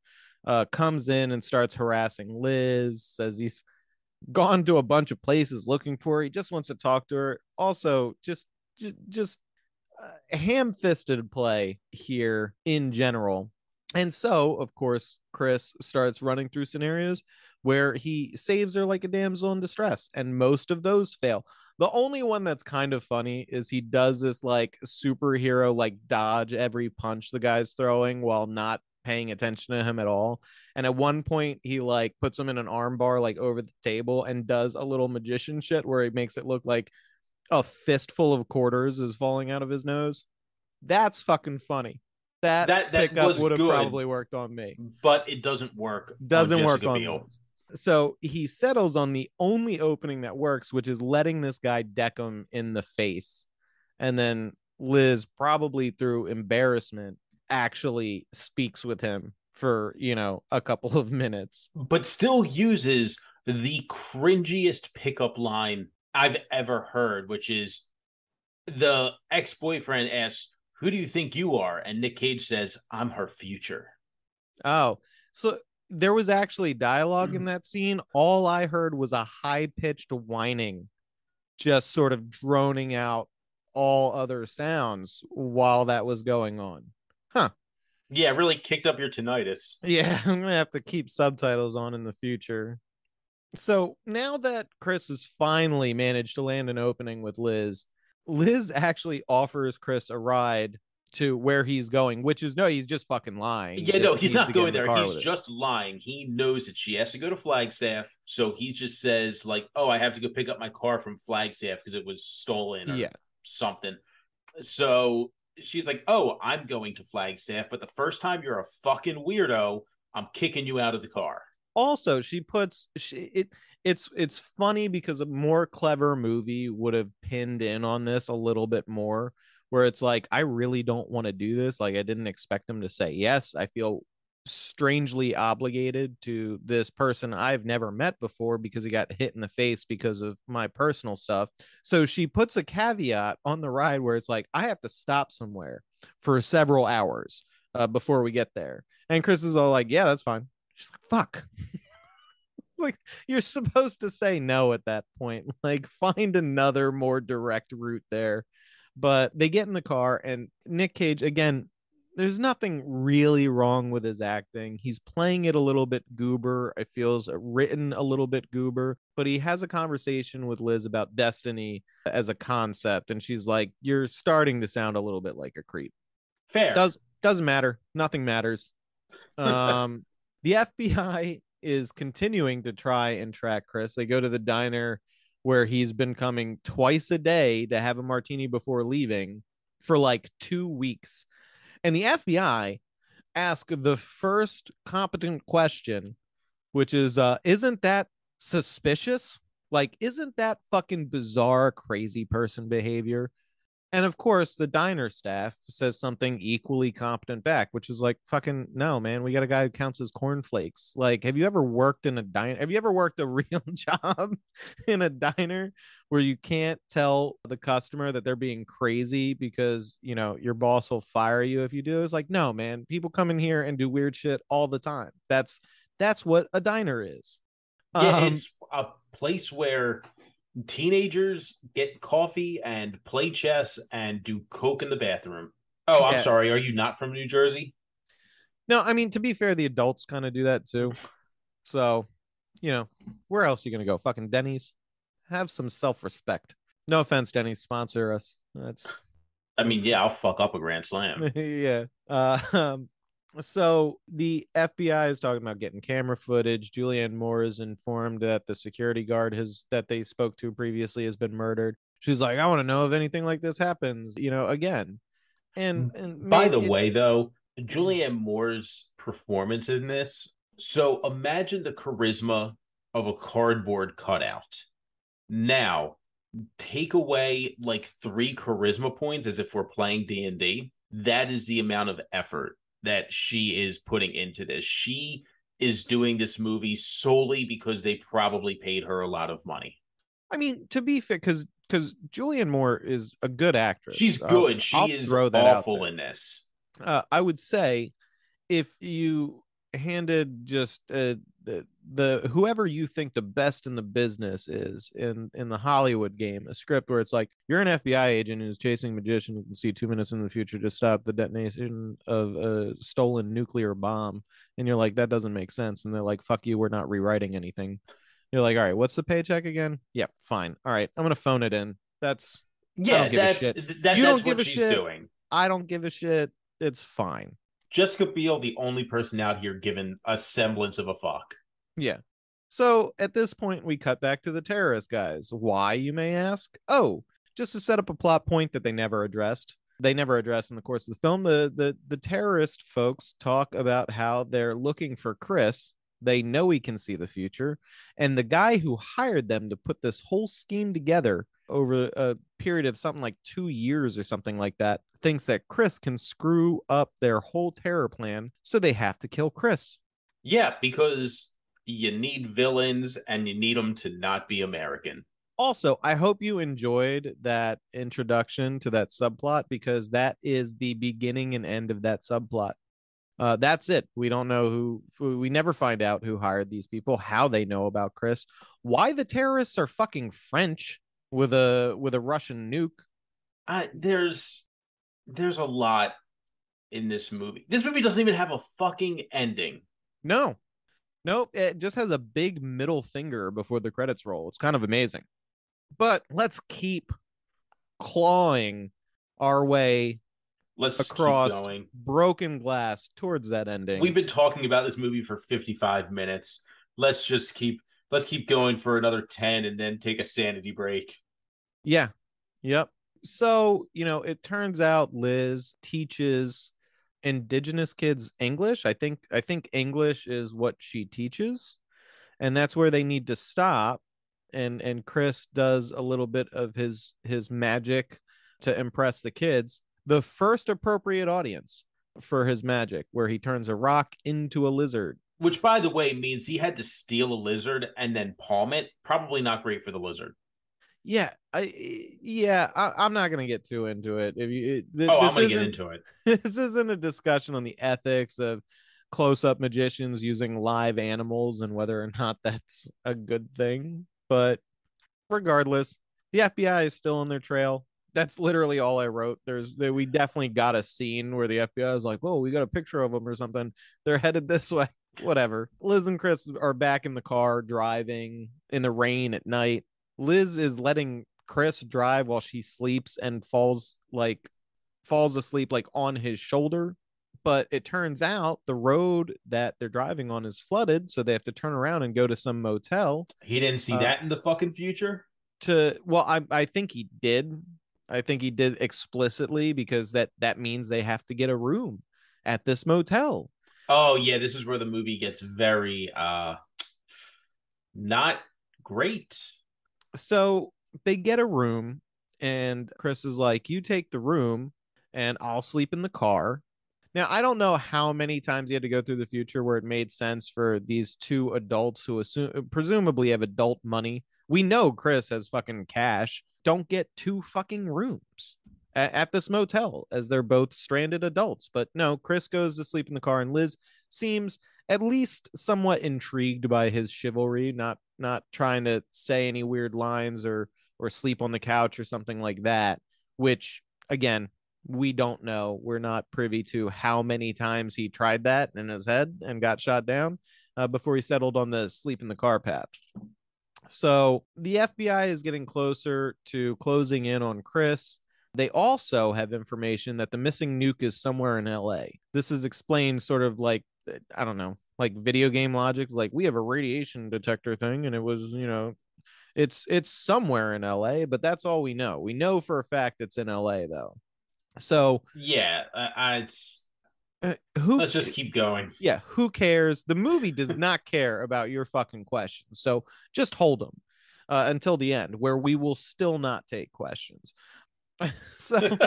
uh, comes in and starts harassing Liz, says he's gone to a bunch of places looking for her. He just wants to talk to her. Also, just just, just uh, ham-fisted play here in general. And so, of course, Chris starts running through scenarios where he saves her like a damsel in distress, and most of those fail. The only one that's kind of funny is he does this like superhero like dodge every punch the guy's throwing while not paying attention to him at all. And at one point he like puts him in an arm bar like over the table and does a little magician shit where he makes it look like a fistful of quarters is falling out of his nose. That's fucking funny. That, That- that pickup would have probably worked on me But it doesn't work. doesn't work on. Liz. So he settles on the only opening that works, which is letting this guy deck him in the face. And then Liz, probably through embarrassment, actually speaks with him for, you know, a couple of minutes. but still uses the cringiest pickup line I've ever heard, which is the ex boyfriend asks, Who do you think you are? And Nic Cage says, I'm her future. Oh, so there was actually dialogue in that scene. All I heard was a high pitched whining, just sort of droning out all other sounds while that was going on. Huh. Yeah, really kicked up your tinnitus. Yeah, I'm gonna have to keep subtitles on in the future. So now that Chris has finally managed to land an opening with Liz, Liz actually offers Chris a ride to where he's going, which is no, he's just fucking lying. He Yeah, no, he's not going the there. He's just lying. He knows that she has to go to Flagstaff. So he just says, like, oh, I have to go pick up my car from Flagstaff because it was stolen or Yeah. something. So she's like, oh, I'm going to Flagstaff, but the first time you're a fucking weirdo, I'm kicking you out of the car. also she puts she it it's it's funny because a more clever movie would have pinned in on this a little bit more where it's like I really don't want to do this like I didn't expect him to say yes I feel strangely obligated to this person I've never met before because he got hit in the face because of my personal stuff. So she puts a caveat on the ride where it's like, I have to stop somewhere for several hours uh, before we get there. And Chris is all like, Yeah, that's fine. She's like, Fuck. like you're supposed to say no at that point. Like find another more direct route there. But they get in the car and Nic Cage again there's nothing really wrong with his acting. He's playing it a little bit goober. It feels written a little bit goober, but he has a conversation with Liz about destiny as a concept, and she's like, "You're starting to sound a little bit like a creep." Fair does doesn't matter. Nothing matters. Um, the FBI is continuing to try and track Chris. They go to the diner where he's been coming twice a day to have a martini before leaving for like two weeks and the FBI ask the first competent question, which is, uh, isn't that suspicious? Like, isn't that fucking bizarre, crazy person behavior? And of course, the diner staff says something equally competent back, which is like, fucking no, man. We got a guy who counts his cornflakes. Like, have you ever worked in a diner? Have you ever worked a real job in a diner where you can't tell the customer that they're being crazy because, you know, your boss will fire you if you do? It's like, no, man. People come in here and do weird shit all the time. That's that's what a diner is. Yeah, um, it's a place where teenagers get coffee and play chess and do coke in the bathroom. Oh, I'm yeah. sorry. Are you not from New Jersey? No, I mean to be fair, the adults kind of do that too. So, you know, where else are you gonna go? Fucking Denny's. Have some self-respect. No offense, Denny's sponsor us. That's. I mean, yeah, I'll fuck up a grand slam. yeah. Uh, um, so the FBI is talking about getting camera footage. Julianne Moore is informed that the security guard has that they spoke to previously has been murdered. She's like, I want to know if anything like this happens, you know, again. And mm. and by the it, way, though, Julianne Moore's performance in this. So imagine the charisma of a cardboard cutout. Now, take away like three charisma points as if we're playing D&D. That is the amount of effort that she is putting into this. She is doing this movie solely because they probably paid her a lot of money. I mean, to be fair, because because Julianne Moore is a good actress. She's good. Uh, she I'll is awful in this. Uh, I would say if you handed just uh, the, the whoever you think the best in the business is in in the Hollywood game, a script where it's like you're an FBI agent who's chasing a magician who can see two minutes in the future to stop the detonation of a stolen nuclear bomb, and you're like that doesn't make sense, and they're like fuck you, we're not rewriting anything. You're like, all right, what's the paycheck again? Yep, yeah, fine. All right, I'm gonna phone it in. That's yeah, that's that, you that's don't give what a she's shit. doing. I don't give a shit. It's fine. Jessica Biel, the only person out here given a semblance of a fuck. Yeah. So at this point, we cut back to the terrorist guys. Why, you may ask? Oh, just to set up a plot point that they never addressed. They never address in the course of the film. The the the terrorist folks talk about how they're looking for Chris. They know he can see the future, and the guy who hired them to put this whole scheme together over a period of something like two years or something like that thinks that Chris can screw up their whole terror plan, so they have to kill Chris. Yeah, because you need villains and you need them to not be American. Also, I hope you enjoyed that introduction to that subplot because that is the beginning and end of that subplot. Uh, that's it. We don't know who, we never find out who hired these people, how they know about Chris, why the terrorists are fucking French with a with a Russian nuke. Uh, there's there's a lot in this movie. This movie doesn't even have a fucking ending. No, Nope, it just has a big middle finger before the credits roll. It's kind of amazing. But let's keep clawing our way let's across broken glass towards that ending. We've been talking about this movie for 55 minutes. Let's just keep let's keep going for another 10 and then take a sanity break. Yeah. Yep. So, you know, it turns out Liz teaches indigenous kids English. I think I think English is what she teaches. and that's where they need to stop and and Chris does a little bit of his his magic to impress the kids the first appropriate audience for his magic where he turns a rock into a lizard Which, by the way, means he had to steal a lizard and then palm it. Probably not great for the lizard. yeah i yeah I, i'm not gonna get too into it if you th- oh, I'm this gonna get isn't- into it. this isn't a discussion on the ethics of close-up magicians using live animals and whether or not that's a good thing but regardless the fbi is still on their trail that's literally all i wrote there's there, we definitely got a scene where the fbi is like oh we got a picture of them or something they're headed this way whatever. Liz and chris are back in the car driving in the rain at night. Liz is letting chris drive while she sleeps and falls like falls asleep like on his shoulder. But it turns out the road that they're driving on is flooded so they have to turn around and go to some motel. He didn't see Uh, that in the fucking future. to well i i think he did. I think he did explicitly because that that means they have to get a room at this motel Oh yeah, this is where the movie gets very uh not great. so they get a room and chris is like you take the room and i'll sleep in the car. Now i don't know how many times he had to go through the future where it made sense for these two adults who assume presumably have adult money. We know chris has fucking cash. Don't get two fucking rooms at, at this motel as they're both stranded adults but no chris goes to sleep in the car and liz seems at least somewhat intrigued by his chivalry not not trying to say any weird lines or or sleep on the couch or something like that which again we don't know. We're not privy to how many times he tried that in his head and got shot down uh, before he settled on the sleep in the car path. So the fbi is getting closer to closing in on chris they also have information that the missing nuke is somewhere in la this is explained sort of like i don't know like video game logic like we have a radiation detector thing and it was you know it's it's somewhere in la but that's all we know. We know for a fact it's in la though. So Yeah, uh, it's uh, who let's just keep going. yeah who cares? The movie does not care about your fucking questions so just hold them uh, until the end where we will still not take questions so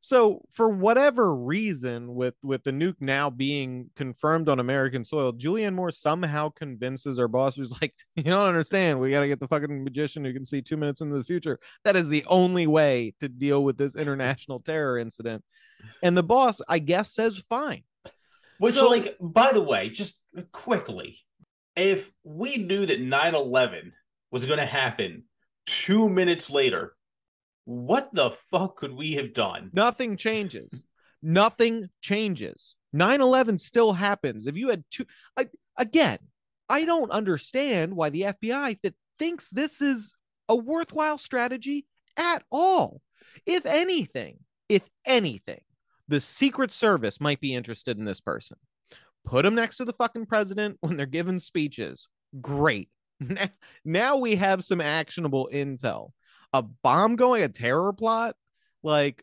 so for whatever reason with with the nuke now being confirmed on american soil julianne moore somehow convinces her boss who's like you don't understand. We got to get the fucking magician who can see two minutes into the future. That is the only way to deal with this international terror incident. And the boss i guess says fine. Which, So- like, by the way, just quickly, if we knew that 9 11 was going to happen two minutes later, what the fuck could we have done? nothing changes. Nothing changes. 9-11 still happens. If you had two I, again i don't understand why the fbi that thinks this is a worthwhile strategy at all. If anything if anything the secret service might be interested in this person. Put him next to the fucking president when they're giving speeches. Great. Now we have some actionable intel a bomb going a terror plot like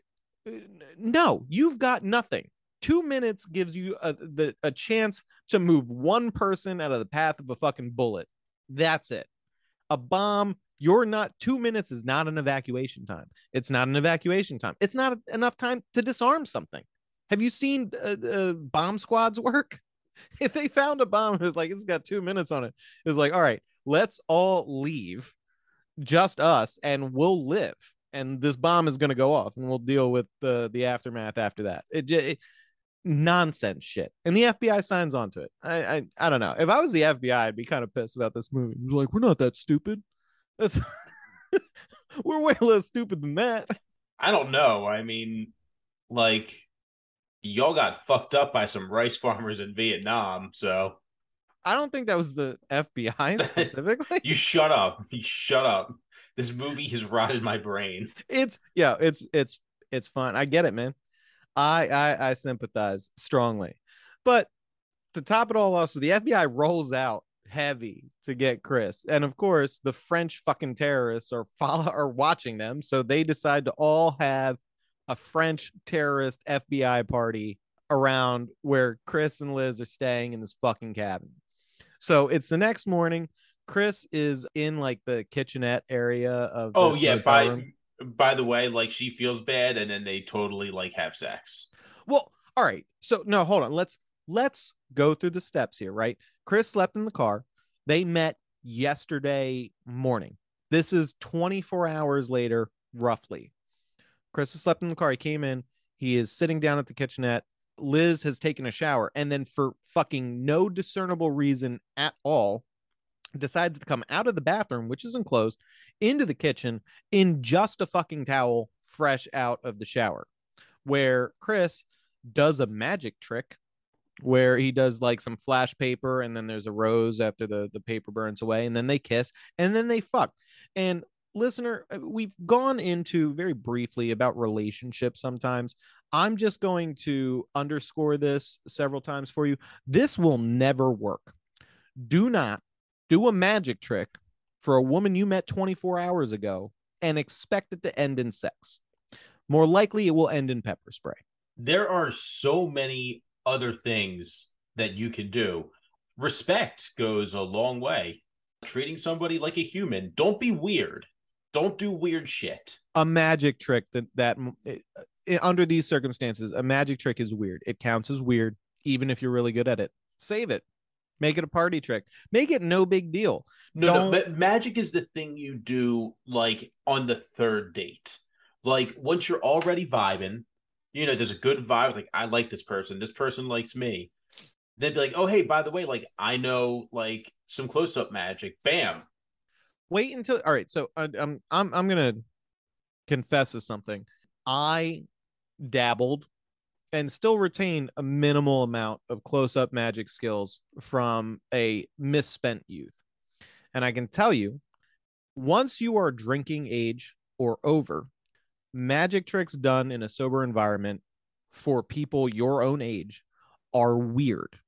no you've got nothing. Two minutes gives you a, the, a chance to move one person out of the path of a fucking bullet. That's it. A bomb you're not two minutes is not an evacuation time. It's not an evacuation time. It's not enough time to disarm something. Have you seen uh, uh, bomb squads work? If they found a bomb it's like it's got two minutes on it. It's like all right let's all leave just us and we'll live and this bomb is going to go off and we'll deal with the the aftermath after that. It, it nonsense shit. And the fbi signs onto it. I, I i don't know. If i was the fbi i'd be kind of pissed about this movie. Like we're not that stupid. That's we're way less stupid than that. I don't know. I mean, like, y'all got fucked up by some rice farmers in Vietnam, so i don't think that was the fbi specifically. You shut up. You shut up. This movie has rotted my brain. it's yeah it's it's it's fun. I get it man. I i i sympathize strongly. But to top it all off so the fbi rolls out heavy to get chris. And of course the french fucking terrorists are follow are watching them. So they decide to all have a french terrorist fbi party around where chris and liz are staying in this fucking cabin So it's the next morning. Chris is in like the kitchenette area of. Oh yeah, by room. by the way, like she feels bad, and then they totally like have sex. Well, all right. So no, hold on. Let's let's go through the steps here, right? Chris slept in the car. They met yesterday morning. This is 24 hours later, roughly. Chris has slept in the car. He came in. He is sitting down at the kitchenette. Liz has taken a shower and then, for fucking no discernible reason at all, decides to come out of the bathroom, which is enclosed, into the kitchen in just a fucking towel, fresh out of the shower. Where Cris does a magic trick where he does like some flash paper and then there's a rose after the the paper burns away and then they kiss and then they fuck and listener uh, we've gone into very briefly about relationships sometimes i'm just going to underscore this several times for you this will never work do not do a magic trick for a woman you met 24 hours ago and expect it to end in sex more likely it will end in pepper spray There are so many other things that you can do. Respect goes a long way. Treating somebody like a human. Don't be weird. Don't do weird shit. a magic trick that that under these circumstances a magic trick is weird it counts as weird even if you're really good at it save it make it a party trick make it no big deal No, Don't- no, but magic is the thing you do like on the third date. Like once you're already vibing, you know, there's a good vibe. Like I like this person. This person likes me. Then be like, oh hey, by the way, like I know like some close up magic. Bam. wait until all right so I, i'm i'm i'm gonna confess to something i dabbled and still retain a minimal amount of close-up magic skills from a misspent youth and i can tell you once you are drinking age or over magic tricks done in a sober environment for people your own age are weird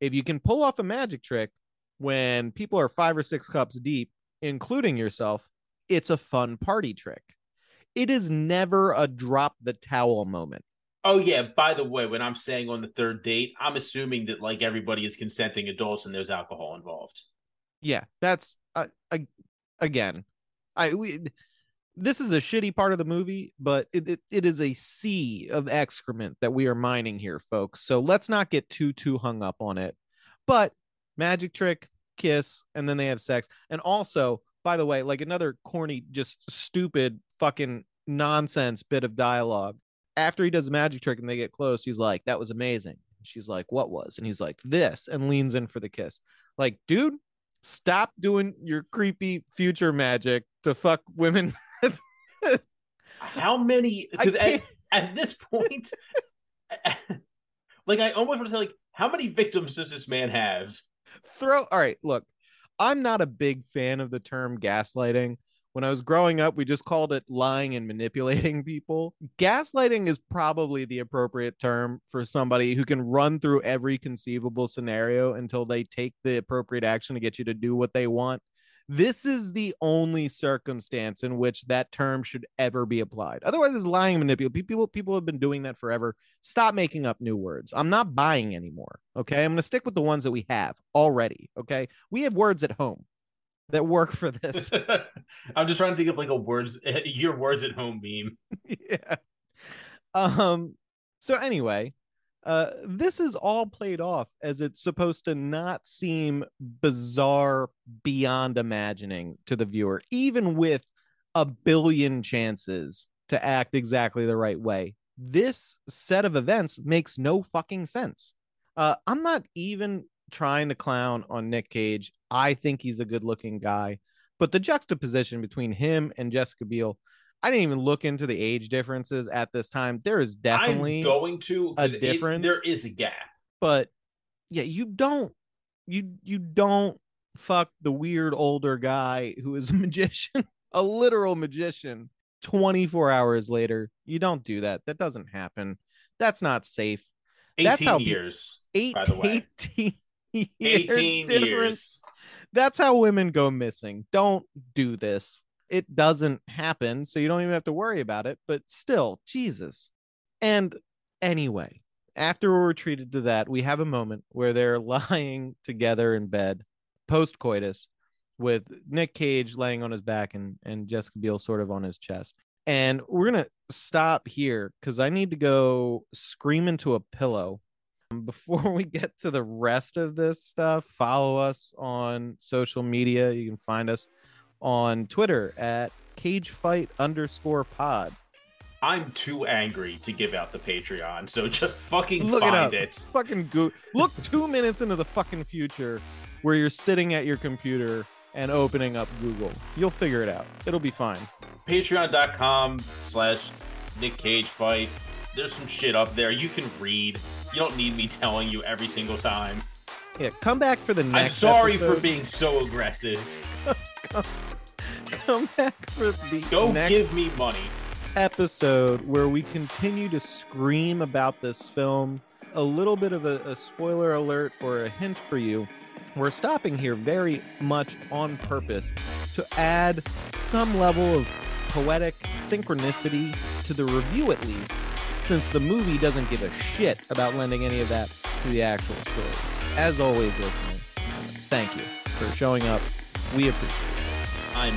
if you can pull off a magic trick when people are five or six cups deep including yourself, it's a fun party trick. It is never a drop the towel moment. Oh yeah, by the way, when I'm saying on the third date, I'm assuming that like everybody is consenting adults and there's alcohol involved. Yeah, that's uh, uh, again, I we this is a shitty part of the movie, but it, it it is a sea of excrement that we are mining here, folks. So let's not get too too hung up on it. But magic trick, kiss, and then they have sex. And also, by the way, like another corny, just stupid fucking nonsense bit of dialogue. After he does a magic trick and they get close, he's like, "That was amazing." She's like, "What was?" And he's like, "This," and leans in for the kiss. Like, dude, stop doing your creepy future magic to fuck women. How many? Because at, at this point, like I almost want to say, like, how many victims does this man have? throw all right look i'm not a big fan of the term gaslighting. When i was growing up we just called it lying and manipulating people. Gaslighting is probably the appropriate term for somebody who can run through every conceivable scenario until they take the appropriate action to get you to do what they want this is the only circumstance in which that term should ever be applied. Otherwise it's lying and people people have been doing that forever. Stop making up new words. I'm not buying anymore okay? I'm going to stick with the ones that we have already okay? We have words at home that work for this. I'm just trying to think of like a words, your words at home meme. yeah. Um so anyway uh this is all played off as it's supposed to not seem bizarre beyond imagining to the viewer even with a billion chances to act exactly the right way. This set of events makes no fucking sense. Uh i'm not even trying to clown on Nic Cage. I think he's a good looking guy. But the juxtaposition between him and jessica biel I didn't even look into the age differences at this time. There is definitely I'm going to a 'cause it- difference. there is a gap. but yeah, you don't you you don't fuck the weird older guy who is a magician, a literal magician. 24 hours later, you don't do that. That doesn't happen. That's not safe. 18 That's how pe- years. Eight, by the way. 18 year 18 difference. years. That's how women go missing. Don't do this. It doesn't happen, so you don't even have to worry about it. But still, Jesus. And anyway, after we're treated to that, we have a moment where they're lying together in bed. post coitus with Nic Cage laying on his back and and Jessica Biel sort of on his chest. And we're gonna stop here because I need to go scream into a pillow. Um, before we get to the rest of this stuff, follow us on social media. You can find us on Twitter at cage fight underscore pod. I'm too angry to give out the Patreon, so just fucking Look find up. it. Fucking go look two minutes into the fucking future where you're sitting at your computer and opening up Google. You'll figure it out. It'll be fine. Patreon.com slash Nick Cage fight. There's some shit up there. You can read. You don't need me telling you every single time. Yeah, come back for the next. I'm sorry episode. for being so aggressive. come back for the Go next give me money. episode where we continue to scream about this film. A little bit of a, a spoiler alert or a hint for you. We're stopping here very much on purpose to add some level of poetic synchronicity to the review, at least, since the movie doesn't give a shit about lending any of that to the actual story. As always, listening, thank you for showing up. We appreciate it. I'm